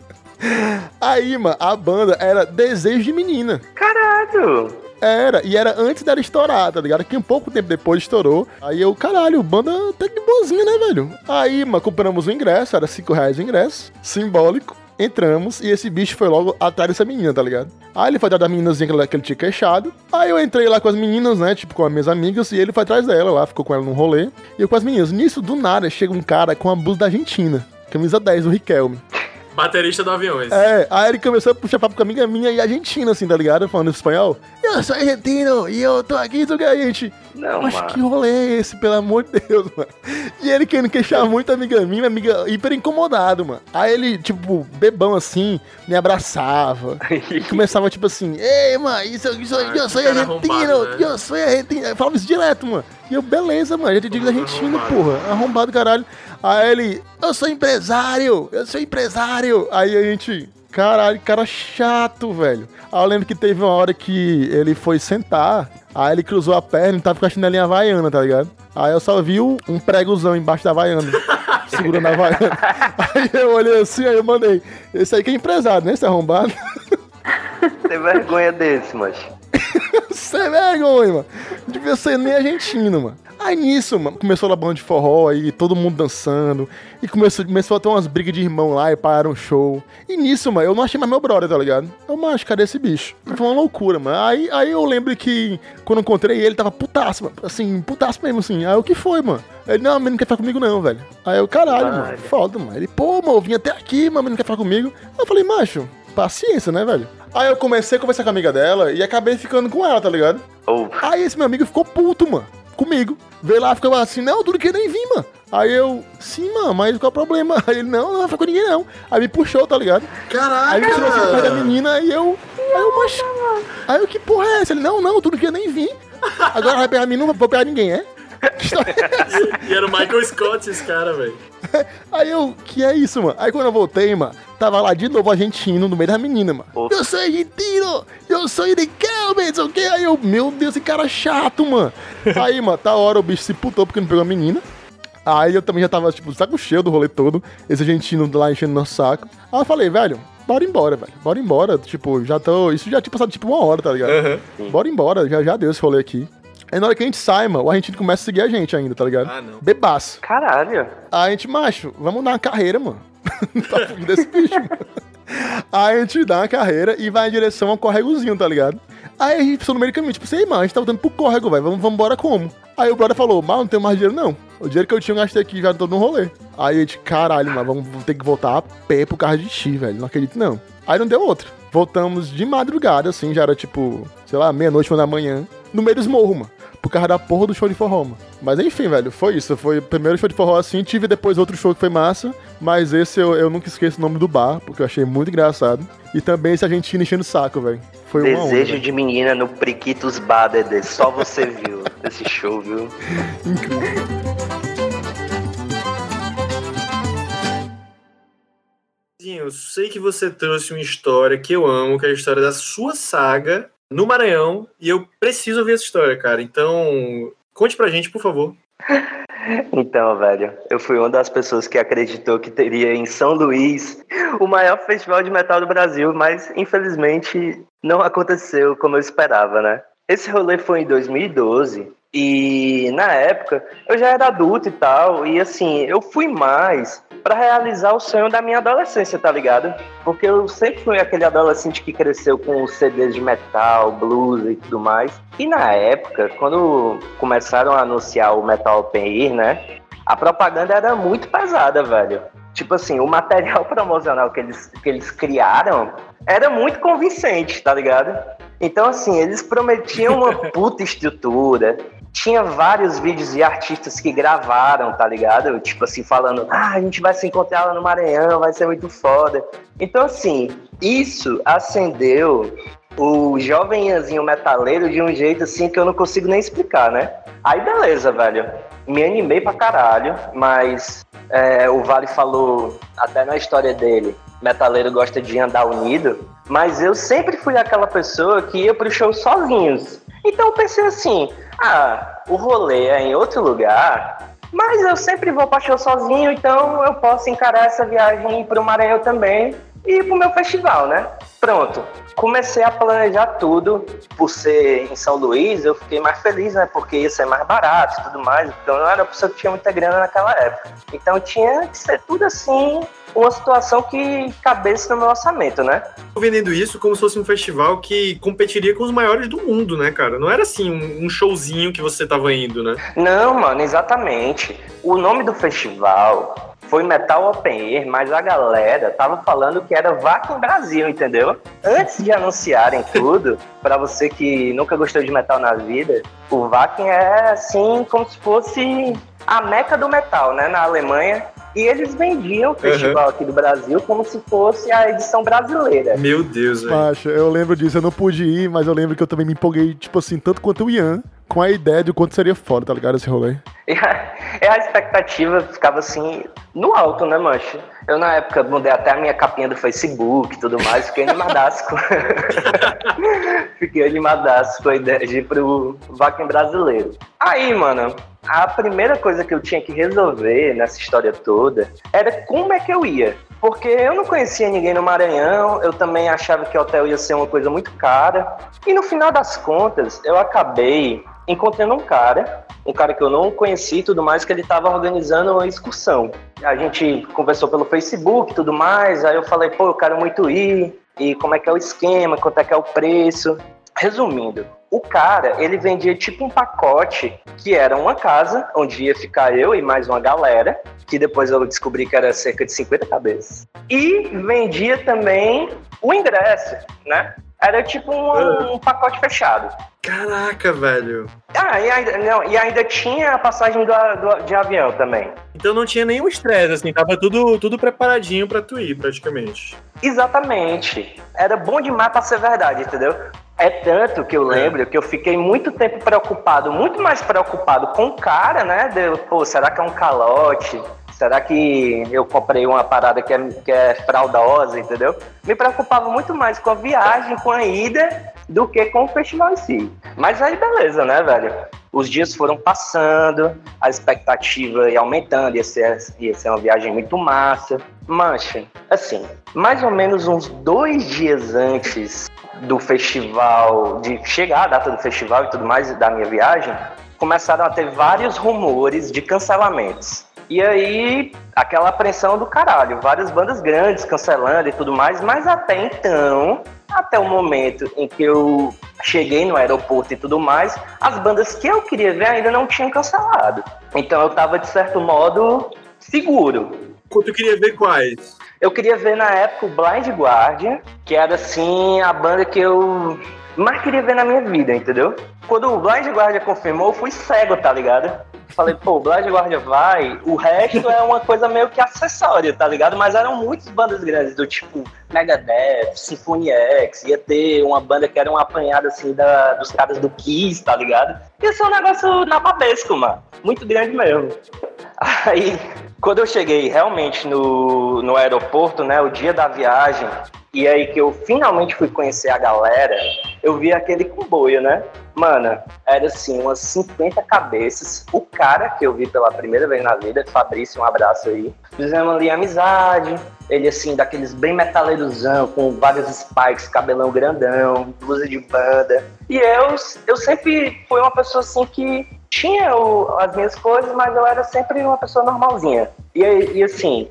Aí, mano, a banda era Desejo de Menina. Caralho! Era, e era antes dela estourar, tá ligado? Que um pouco tempo depois estourou. Aí eu, caralho, banda até que boazinha, né, velho? Aí, mano, compramos o ingresso, era 5 reais o ingresso, simbólico. Entramos e esse bicho foi logo atrás dessa menina, tá ligado? Aí ele foi atrás da meninazinha que ele, que ele tinha queixado. Aí eu entrei lá com as meninas, né? Tipo, com as minhas amigas, e ele foi atrás dela lá, ficou com ela num rolê. E eu com as meninas. Nisso, do nada, chega um cara com a blusa da Argentina. Camisa 10, o Riquelme. Baterista do Aviões. É, aí ele começou a puxar papo com a amiga minha e argentina, assim, tá ligado? Falando espanhol. Eu sou argentino e eu tô aqui, a gente. Não, Mas mano. que rolê é esse, pelo amor de Deus, mano? E ele querendo queixar muito a amiga minha, amiga hiper incomodado, mano. Aí ele, tipo, bebão assim, me abraçava. E começava, tipo assim, ei, mano, isso, isso, Ah, eu sou argentino, né? eu sou argentino. Eu falava isso direto, mano. E eu, beleza, mano, eu te digo argentino, Arrombado. porra. Arrombado, caralho. Aí ele, eu sou empresário, eu sou empresário. Aí a gente, caralho, cara chato, velho. Aí eu lembro que teve uma hora que ele foi sentar, aí ele cruzou a perna e tava com a chinelinha havaiana, tá ligado? Aí eu só vi um pregozão embaixo da havaiana. segurando a vaga. aí eu olhei assim, aí eu mandei, esse aí que é empresário, né? Esse arrombado. Tem vergonha desse, mas. Sem vergonha, mano. Devia ser nem argentino, mano. Aí nisso, mano, começou a banda de forró aí, todo mundo dançando. E começou, começou a ter umas brigas de irmão lá e pararam um show. E nisso, mano, eu não achei mais meu brother, tá ligado? Eu, macho, cadê esse bicho? E foi uma loucura, mano. Aí, aí eu lembro que quando encontrei ele, tava putaço, mano. Assim, putaço mesmo, assim. Aí o que foi, mano? Ele, não, mas não quer ficar comigo não, velho. Aí eu, caralho, Olha. mano, foda, mano. Ele, pô, mano, eu vim até aqui, mas não quer ficar comigo. Eu falei, macho, paciência, né, velho? Aí eu comecei a conversar com a amiga dela e acabei ficando com ela, tá ligado? Ou. Aí esse meu amigo ficou puto, mano, comigo. Veio lá, ficava assim, não, tu não quer nem vir, mano. Aí eu, sim, mano, mas qual é o problema? Aí ele, não, não ficar com ninguém, não. Aí me puxou, tá ligado? Caralho, Aí me tirou assim perto da menina e eu, aí eu, mas... Aí eu, que porra é essa? Ele, não, não, tu não quer nem vir. Agora vai pegar a menina, não vou pegar ninguém, é? Que história é essa? E era o Michael Scott esse cara, velho. Aí eu, que é isso, mano? Aí quando eu voltei, mano, tava lá de novo argentino no meio da menina, mano. Opa. Eu sou argentino, eu sou o quê? Aí eu, meu Deus, esse cara é chato, mano. Aí, mano, tá hora o bicho se putou porque não pegou a menina. Aí eu também já tava, tipo, saco cheio do rolê todo, esse argentino lá enchendo nosso saco. Aí eu falei, velho, bora embora, velho. Bora embora. Tipo, já tô. Isso já tinha passado tipo uma hora, tá ligado? Bora embora, já, já deu esse rolê aqui. Aí na hora que a gente sai, mano, o argentino começa a seguir a gente ainda, tá ligado? Ah, não. Bebaço. Caralho. Aí a gente, macho, vamos dar uma carreira, mano. tá fugindo desse bicho. Aí a gente dá uma carreira e vai em direção ao córregozinho, tá ligado? Aí a gente pensou no meio do caminho, tipo, sei, mano, a gente tá voltando pro córrego, velho, vamos, vamos embora como? Aí o brother falou, mas não tenho mais dinheiro não. O dinheiro que eu tinha eu gastei aqui já todo no rolê. Aí a gente, caralho, mano, vamos ter que voltar a pé pro carro de X, velho, não acredito não. Aí não deu outra. Voltamos de madrugada, assim, já era tipo, sei lá, meia-noite, uma da manhã, no meio dos morros, mano. Por causa da porra do show de forró, mano. Mas enfim, velho, foi isso. Foi o primeiro show de forró assim. Tive depois outro show que foi massa. Mas esse eu, eu nunca esqueço o nome do bar, porque eu achei muito engraçado. E também esse argentino enchendo o saco, velho. Foi uma onda. Desejo velho. de menina no Priquitos Bar, Dedê. Só você viu esse show, viu? Zinho, Eu sei que você trouxe uma história que eu amo, que é a história da sua saga no Maranhão, e eu preciso ouvir essa história, cara. Então, conte pra gente, por favor. Então, velho, eu fui uma das pessoas que acreditou que teria em São Luís o maior festival de metal do Brasil, mas infelizmente não aconteceu como eu esperava, né? Esse rolê foi em 2012 e na época eu já era adulto e tal, e assim, eu fui mais pra realizar o sonho da minha adolescência, tá ligado? Porque eu sempre fui aquele adolescente que cresceu com CDs de metal, blues e tudo mais. E na época, quando começaram a anunciar o Metal Open Air, né? A propaganda era muito pesada, velho. Tipo assim, o material promocional que eles, que eles criaram era muito convincente, tá ligado? Então, assim, eles prometiam uma puta estrutura. Tinha vários vídeos de artistas que gravaram, tá ligado? Tipo assim, falando, ah, a gente vai se encontrar lá no Maranhão, vai ser muito foda. Então, assim, isso acendeu o jovenzinho metaleiro de um jeito assim que eu não consigo nem explicar, né? Aí beleza, velho. Me animei pra caralho, mas é, o Vale falou até na história dele, metaleiro gosta de andar unido, mas eu sempre fui aquela pessoa que ia pro show sozinhos. Então eu pensei assim, ah, o rolê é em outro lugar, mas eu sempre vou pra show sozinho, então eu posso encarar essa viagem pro Maranhão também e ir pro meu festival, né? Pronto. Comecei a planejar tudo. Por ser em São Luís, eu fiquei mais feliz, né? Porque ia ser mais barato e tudo mais. Então eu não era uma pessoa que tinha muita grana naquela época. Então tinha que ser tudo assim, uma situação que cabesse no meu orçamento, né? Tô vendendo isso como se fosse um festival que competiria com os maiores do mundo, né, cara? Não era assim um, um showzinho que você tava indo, né? Não, mano, exatamente. O nome do festival foi Metal Open Air, mas a galera tava falando que era Vakin Brasil, entendeu? Antes de anunciarem tudo, pra você que nunca gostou de metal na vida, o Vakin é assim como se fosse a meca do metal, né, na Alemanha. E eles vendiam o festival aqui do Brasil como se fosse a edição brasileira. Meu Deus, velho. Macho, eu lembro disso, eu não pude ir, mas eu lembro que eu também me empolguei, tipo assim, tanto quanto o Ian com a ideia de quanto seria foda, tá ligado? Esse rolê. A, e a expectativa ficava assim, no alto, né, mancho? Eu, na época, mudei até a minha capinha do Facebook e tudo mais, fiquei animadaço com... fiquei animadaço com a ideia de ir pro Vaquem Brasileiro. Aí, mano, a primeira coisa que eu tinha que resolver nessa história toda era como é que eu ia. Porque eu não conhecia ninguém no Maranhão, eu também achava que o hotel ia ser uma coisa muito cara. E no final das contas, eu acabei encontrando um cara, um cara que eu não conheci e tudo mais, que ele estava organizando uma excursão. A gente conversou pelo Facebook e tudo mais, aí eu falei, pô, eu quero muito ir, e como é que é o esquema, quanto é que é o preço. Resumindo, o cara, ele vendia tipo um pacote que era uma casa onde ia ficar eu e mais uma galera, que depois eu descobri que era cerca de 50 cabeças. E vendia também o ingresso, né? Era tipo um, um pacote fechado. Caraca, velho. Ah, e ainda, não, e ainda tinha a passagem do, do- de avião também. Então não tinha nenhum estresse, assim, tava tudo, tudo preparadinho pra tu ir, praticamente. Exatamente. Era bom demais pra ser verdade, entendeu? É tanto que eu lembro que eu fiquei muito tempo preocupado, muito mais preocupado com o cara, né? De, pô, será que é um calote? Será que eu comprei uma parada que é, que é fraudosa, entendeu? Me preocupava muito mais com a viagem, com a ida, do que com o festival em si. Mas aí beleza, né, velho? Os dias foram passando, a expectativa ia aumentando, ia ser, ia ser uma viagem muito massa. Mancha, assim, mais ou menos uns dois dias antes do festival, de chegar a data do festival e tudo mais, da minha viagem, começaram a ter vários rumores de cancelamentos. E aí, aquela apreensão do caralho, várias bandas grandes cancelando e tudo mais, mas até então, até o momento em que eu cheguei no aeroporto e tudo mais, as bandas que eu queria ver ainda não tinham cancelado. Então eu tava, de certo modo, seguro. Tu queria ver quais? Eu queria ver na época o Blind Guardian, que era assim a banda que eu mais queria ver na minha vida, entendeu? Quando o Blind Guardian confirmou, eu fui cego, tá ligado? Falei, pô, Blind Guardian vai, o resto é uma coisa meio que acessória, tá ligado? Mas eram muitas bandas grandes, do tipo Megadeth, Symphony X, ia ter uma banda que era um apanhado assim da, dos caras do Kiss, tá ligado? Ia ser um negócio nababesco, mano. Muito grande mesmo. Aí, quando eu cheguei realmente no, no aeroporto, né, o dia da viagem, e aí que eu finalmente fui conhecer a galera, eu vi aquele comboio, né? Mano, era assim, umas 50 cabeças. O cara que eu vi pela primeira vez na vida, Fabrício, um abraço aí. Fizemos ali amizade. Ele, assim, daqueles bem metaleirozão, com vários spikes, cabelão grandão, blusa de banda. E eu, eu sempre fui uma pessoa, assim, que tinha o- as minhas coisas, mas eu era sempre uma pessoa normalzinha. E, e assim,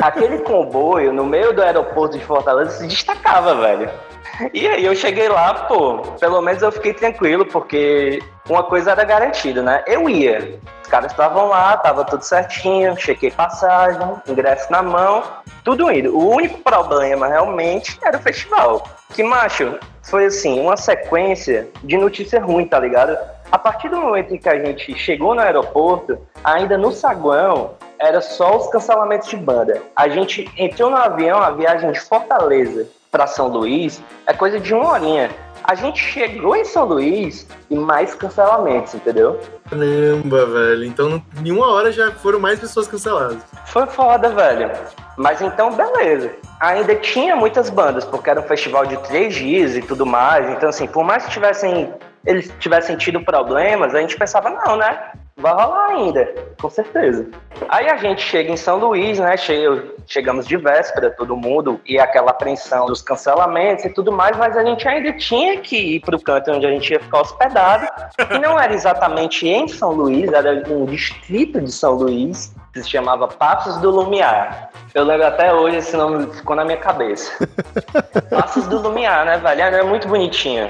aquele comboio no meio do aeroporto de Fortaleza se destacava, velho. E aí eu cheguei lá, pô, pelo menos eu fiquei tranquilo, porque uma coisa era garantida, né? Eu ia. Os caras estavam lá, tava tudo certinho, chequei passagem, ingresso na mão, tudo indo. O único problema realmente era o festival. Que, macho, foi assim, uma sequência de notícia ruim, tá ligado? A partir do momento em que a gente chegou no aeroporto, ainda no saguão, era só os cancelamentos de banda. A gente entrou no avião, a viagem de Fortaleza para São Luís é coisa de uma horinha. A gente chegou em São Luís e mais cancelamentos, entendeu? Caramba, velho. Então, em uma hora já foram mais pessoas canceladas. Foi foda, velho. Mas então, beleza. Ainda tinha muitas bandas, porque era um festival de três dias e tudo mais. Então, assim, por mais que tivessem, eles tivessem tido problemas, a gente pensava, não, né? Vai rolar ainda, com certeza. Aí a gente chega em São Luís, né? Che- Chegamos de véspera, todo mundo, e aquela apreensão dos cancelamentos e tudo mais, mas a gente ainda tinha que ir pro canto onde a gente ia ficar hospedado. E não era exatamente em São Luís, era um distrito de São Luís, que se chamava Passos do Lumiar. Eu lembro até hoje, esse nome ficou na minha cabeça. Passos do Lumiar, né, velho? Era muito bonitinho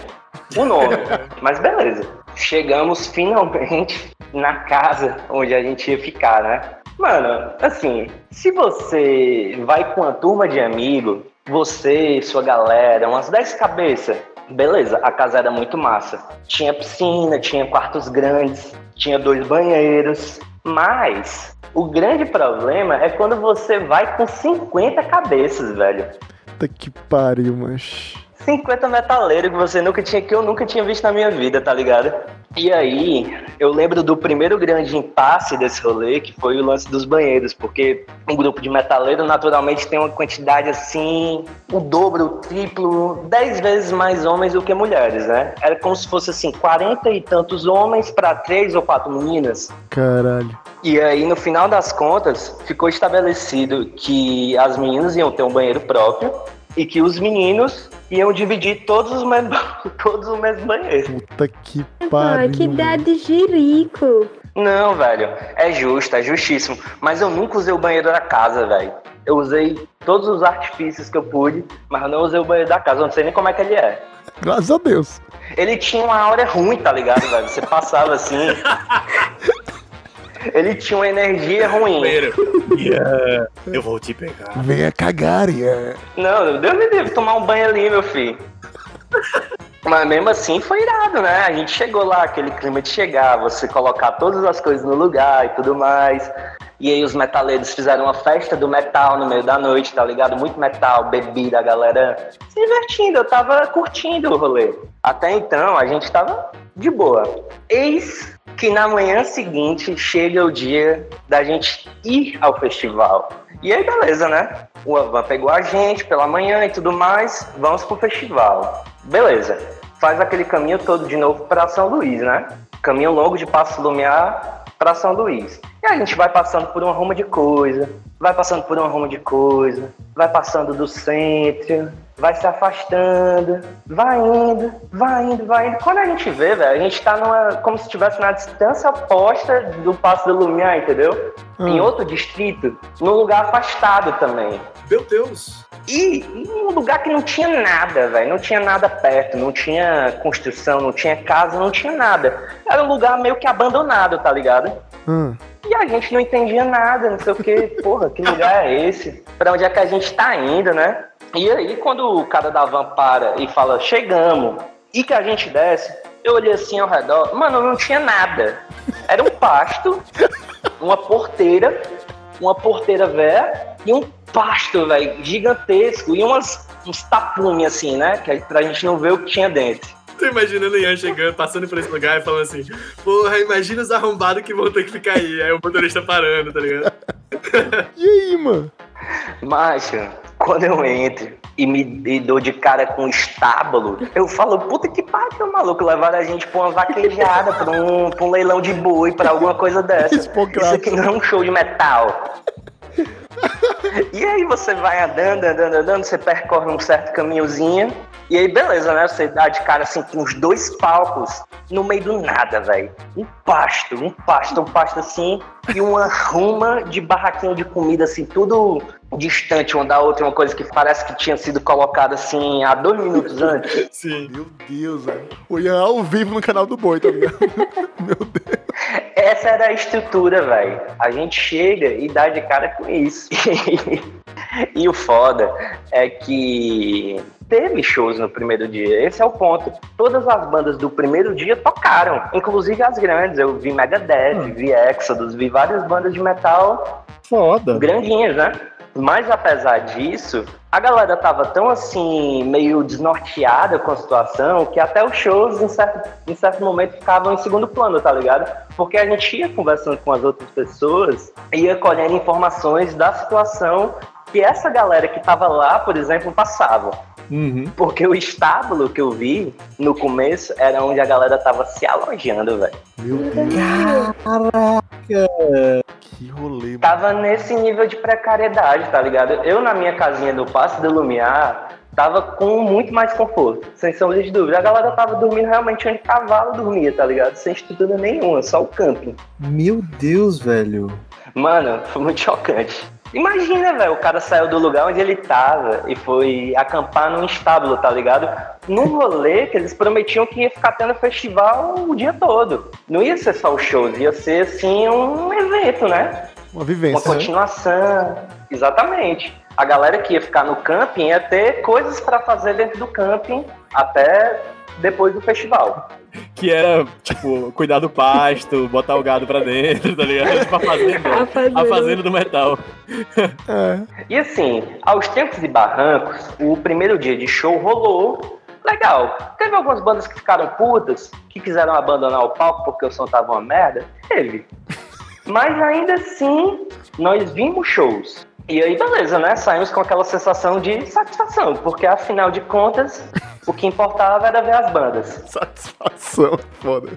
o nome. Mas beleza. Chegamos finalmente na casa onde a gente ia ficar, né? Mano, assim, se você vai com uma turma de amigo, você, sua galera, umas 10 cabeças, beleza, a casa era muito massa. Tinha piscina, tinha quartos grandes, tinha dois banheiros, mas o grande problema é quando você vai com 50 cabeças, velho. Puta que pariu, mas. 50 metaleiros que você nunca tinha, que eu nunca tinha visto na minha vida, tá ligado? E aí, eu lembro do primeiro grande impasse desse rolê, que foi o lance dos banheiros, porque um grupo de metaleiros naturalmente tem uma quantidade assim, o dobro, o triplo, 10 vezes mais homens do que mulheres, né? Era como se fosse assim, 40 e tantos homens para três ou quatro meninas. Caralho. E aí, no final das contas, ficou estabelecido que as meninas iam ter um banheiro próprio e que os meninos iam dividir todos os mesmos, todos os mesmos banheiros. Puta que Ah, pariu. que mano. dá de jirico. Não, velho, é justo, é justíssimo. Mas eu nunca usei o banheiro da casa, velho. Eu usei todos os artifícios que eu pude, mas eu não usei o banheiro da casa. Eu não sei nem como é que ele é. Graças a Deus. Ele tinha uma aura ruim, tá ligado, velho? Você passava assim. Ele tinha uma energia ruim. Yeah, eu vou te pegar. Venha cagar, é. Não, Deus me livre tomar um banho ali, meu filho. Mas mesmo assim foi irado, né? A gente chegou lá, aquele clima de chegar, você colocar todas as coisas no lugar e tudo mais. E aí os metaleiros fizeram uma festa do metal no meio da noite, tá ligado? Muito metal, bebida, galera se divertindo, eu tava curtindo o rolê. Até então a gente tava de boa. Eis que na manhã seguinte chega o dia da gente ir ao festival. E aí, beleza, né? O Avan pegou a gente pela manhã e tudo mais, vamos pro festival. Beleza. Faz aquele caminho todo de novo para São Luís, né? Caminho longo de Passo Lumiar para São Luís. E a gente vai passando por uma ruma de coisa, vai passando por uma ruma de coisa, vai passando do centro, vai se afastando, vai indo, vai indo, vai indo. Quando a gente vê, velho, a gente tá numa. como se estivesse na distância oposta do Passo do Lumiar, entendeu? Em Hum. outro distrito, num lugar afastado também. Meu Deus. E em um lugar que não tinha nada, velho. Não tinha nada perto, não tinha construção, não tinha casa, não tinha nada. Era um lugar meio que abandonado, tá ligado? Hum. E a gente não entendia nada, não sei o que, porra, que lugar é esse? Pra onde é que a gente tá indo, né? E aí, quando o cara da van para e fala, chegamos, e que a gente desce, eu olhei assim ao redor, mano, não tinha nada. Era um pasto, uma porteira, uma porteira velha e um pasto, velho, gigantesco, e umas, uns tapumes assim, né? Que pra gente não ver o que tinha dentro. Tô imaginando o Ian chegando, passando por esse lugar e falando assim: Porra, imagina os arrombados que vão ter que ficar aí. Aí o motorista parando, tá ligado? E aí, mano? Macho, quando eu entro e me e dou de cara com o estábulo, eu falo, puta que pariu, maluco, levaram a gente pra uma vaquejada, pra um, pra um leilão de boi, pra alguma coisa dessa. Isso aqui não é um show de metal. E aí você vai andando, andando, andando, você percorre um certo caminhozinho, e aí beleza, né? Você dá de cara assim com os dois palcos no meio do nada, velho. Um pasto, um pasto, um pasto assim, e uma ruma de barraquinho de comida, assim, tudo distante uma da outra, uma coisa que parece que tinha sido colocada assim há dois minutos antes. Sim. Meu Deus, velho. O Ian ao vivo no canal do Boi, tá ligado? Meu Deus. Essa era a estrutura, velho. A gente chega e dá de cara com isso. e o foda é que teve shows no primeiro dia. Esse é o ponto. Todas as bandas do primeiro dia tocaram, inclusive as grandes. Eu vi Megadeth, vi Exodus, vi várias bandas de metal Foda. grandinhas, né? Mas apesar disso, a galera tava tão assim, meio desnorteada com a situação, que até os shows, em certo, em certo momento, ficavam em segundo plano, tá ligado? Porque a gente ia conversando com as outras pessoas, ia colhendo informações da situação que essa galera que tava lá, por exemplo, passava. Uhum. Porque o estábulo que eu vi no começo era onde a galera tava se alojando, velho. Meu Deus. Que rolê, mano. tava nesse nível de precariedade, tá ligado? Eu, na minha casinha do Passo do Lumiar, tava com muito mais conforto, sem sombra de dúvida. A galera tava dormindo realmente onde cavalo dormia, tá ligado? Sem estrutura nenhuma, só o camping. Meu Deus, velho. Mano, foi muito chocante. Imagina, velho, o cara saiu do lugar onde ele tava e foi acampar num estábulo, tá ligado? Num rolê que eles prometiam que ia ficar tendo festival o dia todo. Não ia ser só o show, ia ser, assim, um evento, né? Uma Uma vivência. né? continuação. Exatamente. A galera que ia ficar no camping ia ter coisas pra fazer dentro do camping até depois do festival. Que era, tipo, cuidar do pasto, botar o gado pra dentro, tá ligado? Tipo, a fazenda. A fazenda. A fazenda do metal. É. E assim, aos tempos e barrancos, o primeiro dia de show rolou legal. Teve algumas bandas que ficaram putas, que quiseram abandonar o palco porque o som tava uma merda? Teve. Mas ainda assim, nós vimos shows. E aí, beleza, né? Saímos com aquela sensação de satisfação, porque afinal de contas, o que importava era ver as bandas. Satisfação, foda.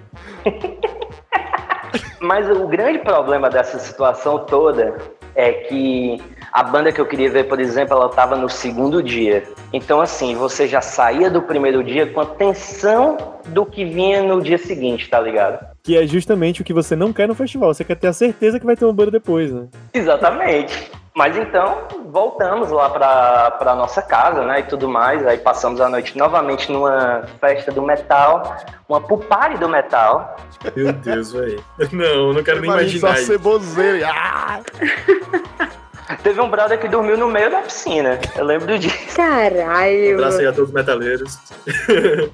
Mas o grande problema dessa situação toda é que a banda que eu queria ver, por exemplo, ela estava no segundo dia. Então, assim, você já saía do primeiro dia com a tensão do que vinha no dia seguinte, tá ligado? Que é justamente o que você não quer no festival. Você quer ter a certeza que vai ter uma banda depois, né? Exatamente. Mas então, voltamos lá pra, pra nossa casa, né, e tudo mais. Aí passamos a noite novamente numa festa do metal, uma pupare do metal. Meu Deus, velho. Não, não quero nem Imagina imaginar só ceboseiro. Ah! Teve um brother que dormiu no meio da piscina. Eu lembro disso. Caralho. Abraço aí a todos os metaleiros.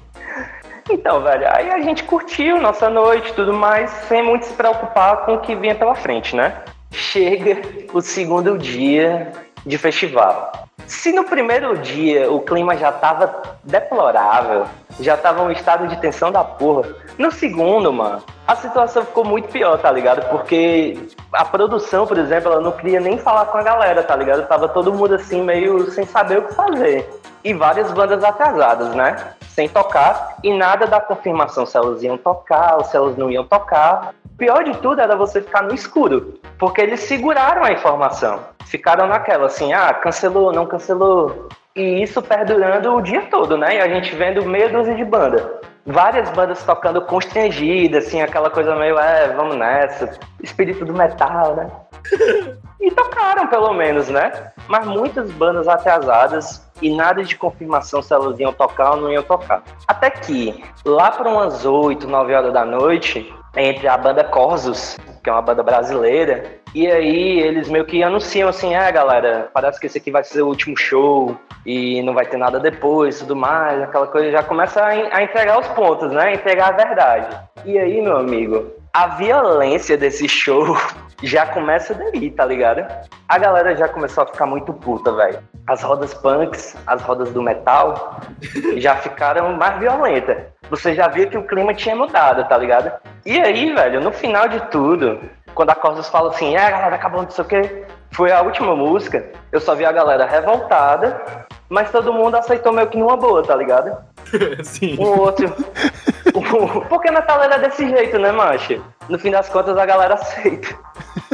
Então, velho, aí a gente curtiu nossa noite e tudo mais, sem muito se preocupar com o que vinha pela frente, né? Chega o segundo dia de festival. Se no primeiro dia o clima já tava deplorável, já tava um estado de tensão da porra, no segundo, mano, a situação ficou muito pior, tá ligado? Porque a produção, por exemplo, ela não queria nem falar com a galera, tá ligado? Tava todo mundo assim, meio sem saber o que fazer. E várias bandas atrasadas, né? Sem tocar, e nada da confirmação se elas iam tocar ou se elas não iam tocar. Pior de tudo era você ficar no escuro, porque eles seguraram a informação. Ficaram naquela assim, ah, cancelou, não cancelou. E isso perdurando o dia todo, né? E a gente vendo meia dúzia de banda. Várias bandas tocando constrangidas, assim, aquela coisa meio, é, vamos nessa, espírito do metal, né? E tocaram, pelo menos, né? Mas muitas bandas atrasadas e nada de confirmação se elas iam tocar ou não iam tocar. Até que, lá para umas 8, 9 horas da noite, entre a banda Corsos, que é uma banda brasileira, e aí eles meio que anunciam assim, ah, galera, parece que esse aqui vai ser o último show e não vai ter nada depois, tudo mais, aquela coisa, já começa a, a entregar os pontos, né? Entregar a verdade. E aí, meu amigo, a violência desse show já começa daí, tá ligado? A galera já começou a ficar muito puta, velho. As rodas punks, as rodas do metal, já ficaram mais violentas. Você já via que o clima tinha mudado, tá ligado? E aí, velho, no final de tudo, quando a Corsos fala assim, é, galera, acabou não sei o quê, foi a última música, eu só vi a galera revoltada, mas todo mundo aceitou meio que numa boa, tá ligado? Sim. Um outro. Porque metaleiro é desse jeito, né, macho? No fim das contas, a galera aceita.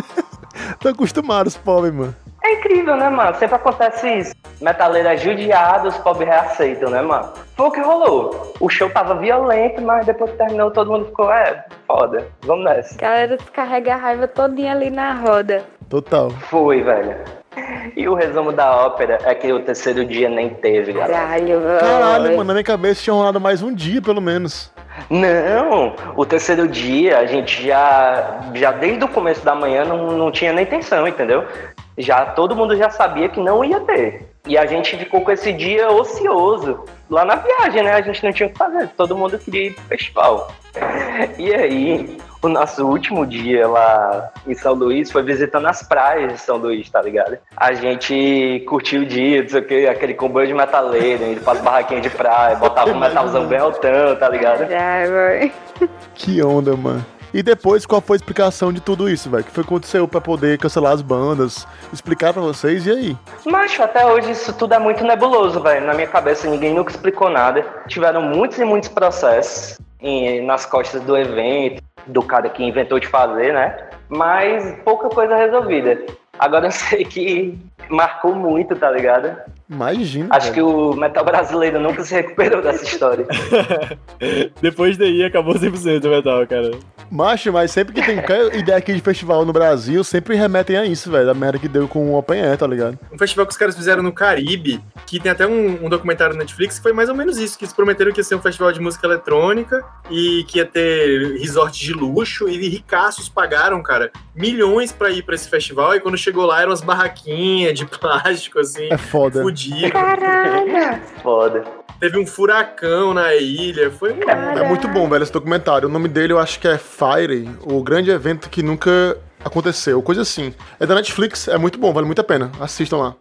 Tô acostumado, os pobres, mano. É incrível, né, mano? Sempre acontece isso. Metaleiro é judiado, os pobres reaceitam, né, mano? Foi o que rolou. O show tava violento, mas depois que terminou, todo mundo ficou, é, foda, vamos nessa. A galera descarrega a raiva todinha ali na roda. Total. Foi, velho. E o resumo da ópera é que o terceiro dia nem teve, galera. Caralho, Caralho, mano, na minha cabeça tinha rolado mais um dia, pelo menos. Não, o terceiro dia a gente já, já desde o começo da manhã não, não tinha nem tensão, entendeu? Já todo mundo já sabia que não ia ter. E a gente ficou com esse dia ocioso. Lá na viagem, né? A gente não tinha o que fazer. Todo mundo queria ir pro festival. E aí, o nosso último dia lá em São Luís foi visitando as praias de São Luís, tá ligado? A gente curtiu o dia, não sei o que, aquele comboio de metaleiro, indo pras barraquinhas de praia, botava um metalzão bem altão, tá ligado? Velho. Que onda, mano. E depois, qual foi a explicação de tudo isso, velho? O que foi que aconteceu pra poder cancelar as bandas? Explicar pra vocês, e aí? Macho, até hoje isso tudo é muito nebuloso, velho. Na minha cabeça ninguém nunca explicou nada. Tiveram muitos e muitos processos em- nas costas do evento, do cara que inventou de fazer, né? Mas pouca coisa resolvida. Agora eu sei que marcou muito, tá ligado? Imagina. Acho que o metal brasileiro nunca se recuperou dessa história. Depois daí acabou 100% o metal, cara. Macho, mas sempre que tem ideia aqui de festival no Brasil, sempre remetem a isso, velho. A merda que deu com o Open Air, tá ligado? Um festival que os caras fizeram no Caribe, que tem até um, um documentário na Netflix, que foi mais ou menos isso, que eles prometeram que ia ser um festival de música eletrônica e que ia ter resort de luxo, e ricaços pagaram, cara, milhões pra ir pra esse festival, e quando chegou lá eram umas barraquinhas de plástico, assim, É foda. fudido. Caralho. Foda. Teve um furacão na ilha, foi um... É muito bom, velho, esse documentário. O nome dele eu acho que é Fire, o grande evento que nunca aconteceu, coisa assim. É da Netflix, é muito bom, vale muito a pena. Assistam lá.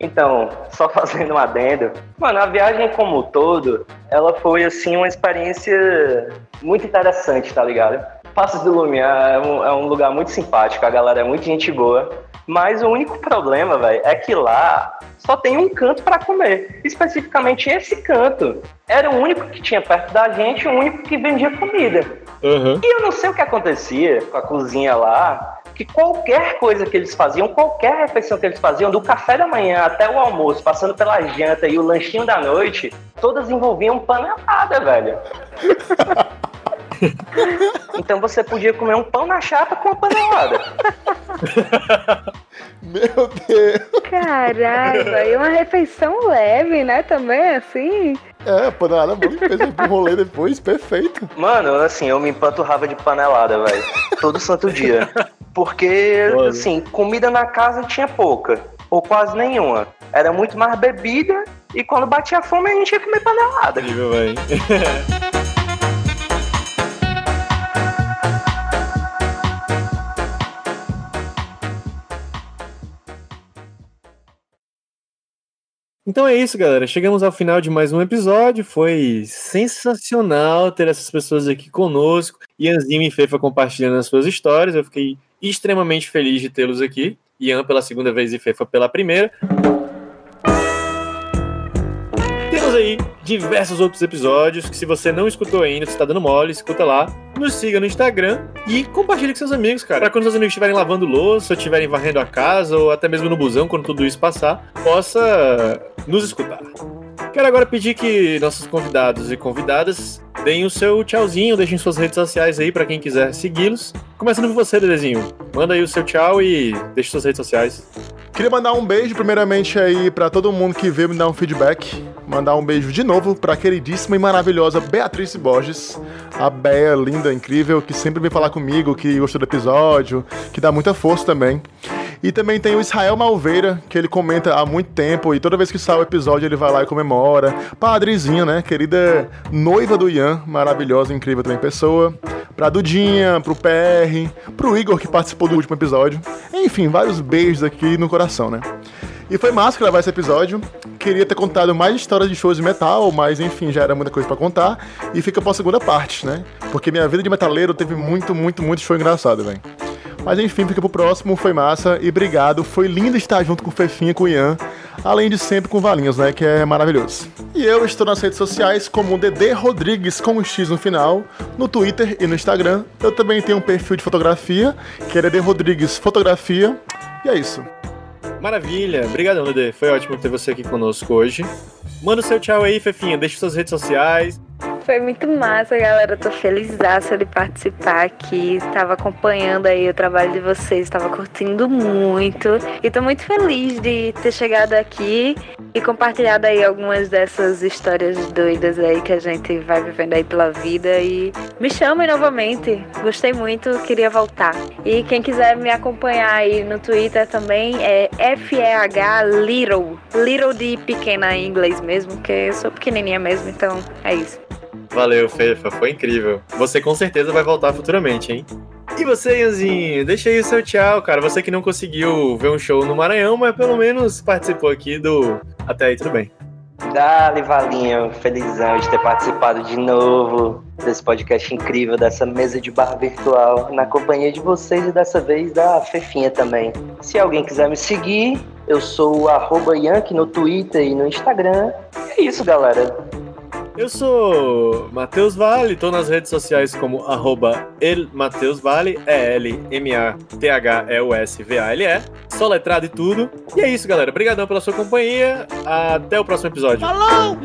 Então, só fazendo um adendo, mano, a viagem como um todo, ela foi, assim, uma experiência muito interessante, tá ligado? Passos do Lumiar é um, é um lugar muito simpático, a galera é muito gente boa, mas o único problema, velho, é que lá só tem um canto para comer. Especificamente esse canto. Era o único que tinha perto da gente, o único que vendia comida. Uhum. E eu não sei o que acontecia com a cozinha lá, que qualquer coisa que eles faziam, qualquer refeição que eles faziam, do café da manhã até o almoço, passando pela janta e o lanchinho da noite, todas envolviam panelada, velho. Então você podia comer um pão na chapa com uma panelada. Meu Deus. Caralho, velho. Uma refeição leve, né? Também, assim. É, panelada boa, fez um rolê depois, perfeito. Mano, assim, eu me empanturrava de panelada, velho. Todo santo dia. Porque, Olha. assim, comida na casa tinha pouca. Ou quase nenhuma. Era muito mais bebida. E quando batia fome, a gente ia comer panelada. Incrível, velho. Então é isso, galera. Chegamos ao final de mais um episódio. Foi sensacional ter essas pessoas aqui conosco. Ianzinho e Fefa compartilhando as suas histórias. Eu fiquei extremamente feliz de tê-los aqui. Ian pela segunda vez e Fefa pela primeira. Aí diversos outros episódios que se você não escutou ainda, você tá dando mole, escuta lá. Nos siga no Instagram e compartilhe com seus amigos, cara. Pra quando seus amigos estiverem lavando louça, ou estiverem varrendo a casa, ou até mesmo no busão, quando tudo isso passar, possa nos escutar. Quero agora pedir que nossos convidados e convidadas deem o seu tchauzinho, deixem suas redes sociais aí pra quem quiser segui-los. Começando por você, Dedezinho. Manda aí o seu tchau e deixe suas redes sociais. Queria mandar um beijo, primeiramente, aí pra todo mundo que veio me dar um feedback. Mandar um beijo de novo pra queridíssima e maravilhosa Beatriz Borges. A Bea, linda, incrível, que sempre vem falar comigo, que gostou do episódio, que dá muita força também. E também tem o Israel Malveira, que ele comenta há muito tempo, e toda vez que sai o episódio ele vai lá e comemora. Padrezinha, né? Querida noiva do Ian, maravilhosa, incrível também pessoa. Pra Dudinha, pro PR, pro Igor, que participou do último episódio. Enfim, vários beijos aqui no coração, né? E foi massa gravar esse episódio. Queria ter contado mais histórias de shows de metal, mas enfim, já era muita coisa pra contar. E fica pra segunda parte, né? Porque minha vida de metaleiro teve muito, muito, muito show engraçado, velho. Mas enfim, fica pro próximo, foi massa e obrigado. Foi lindo estar junto com o Fefinha e com o Ian. Além de sempre com o Valinhos, né? Que é maravilhoso. E eu estou nas redes sociais como Dedê Rodrigues com um X no final, no Twitter e no Instagram. Eu também tenho um perfil de fotografia, que é Dedê Rodrigues Fotografia. E é isso. Maravilha. Obrigadão, Dede. Foi ótimo ter você aqui conosco hoje. Manda o seu tchau aí, Fefinha. Deixe suas redes sociais. Foi muito massa, galera. Tô feliz de participar aqui. Estava acompanhando aí o trabalho de vocês, estava curtindo muito. E tô muito feliz de ter chegado aqui e compartilhado aí algumas dessas histórias doidas aí que a gente vai vivendo aí pela vida. E me chamem novamente. Gostei muito, queria voltar. E quem quiser me acompanhar aí no Twitter também é FEH Little. Little de pequena em inglês mesmo, porque eu sou pequenininha mesmo, então é isso. Valeu, Fefa. Foi incrível. Você com certeza vai voltar futuramente, hein? E você, Ianzinho? Deixa aí o seu tchau, cara. Você que não conseguiu ver um show no Maranhão, mas pelo menos participou aqui do Até aí, tudo bem. Dali, Valinho, felizão de ter participado de novo desse podcast incrível, dessa mesa de bar virtual, na companhia de vocês e dessa vez da Fefinha também. Se alguém quiser me seguir, eu sou o Yankee no Twitter e no Instagram. É isso, galera. Eu sou Matheus Vale, tô nas redes sociais como arroba elmateusvale, E-L-M-A-T-H-E-U-S-V-A-L-E, só letrado e tudo. E é isso, galera. Obrigadão pela sua companhia. Até o próximo episódio. Falou!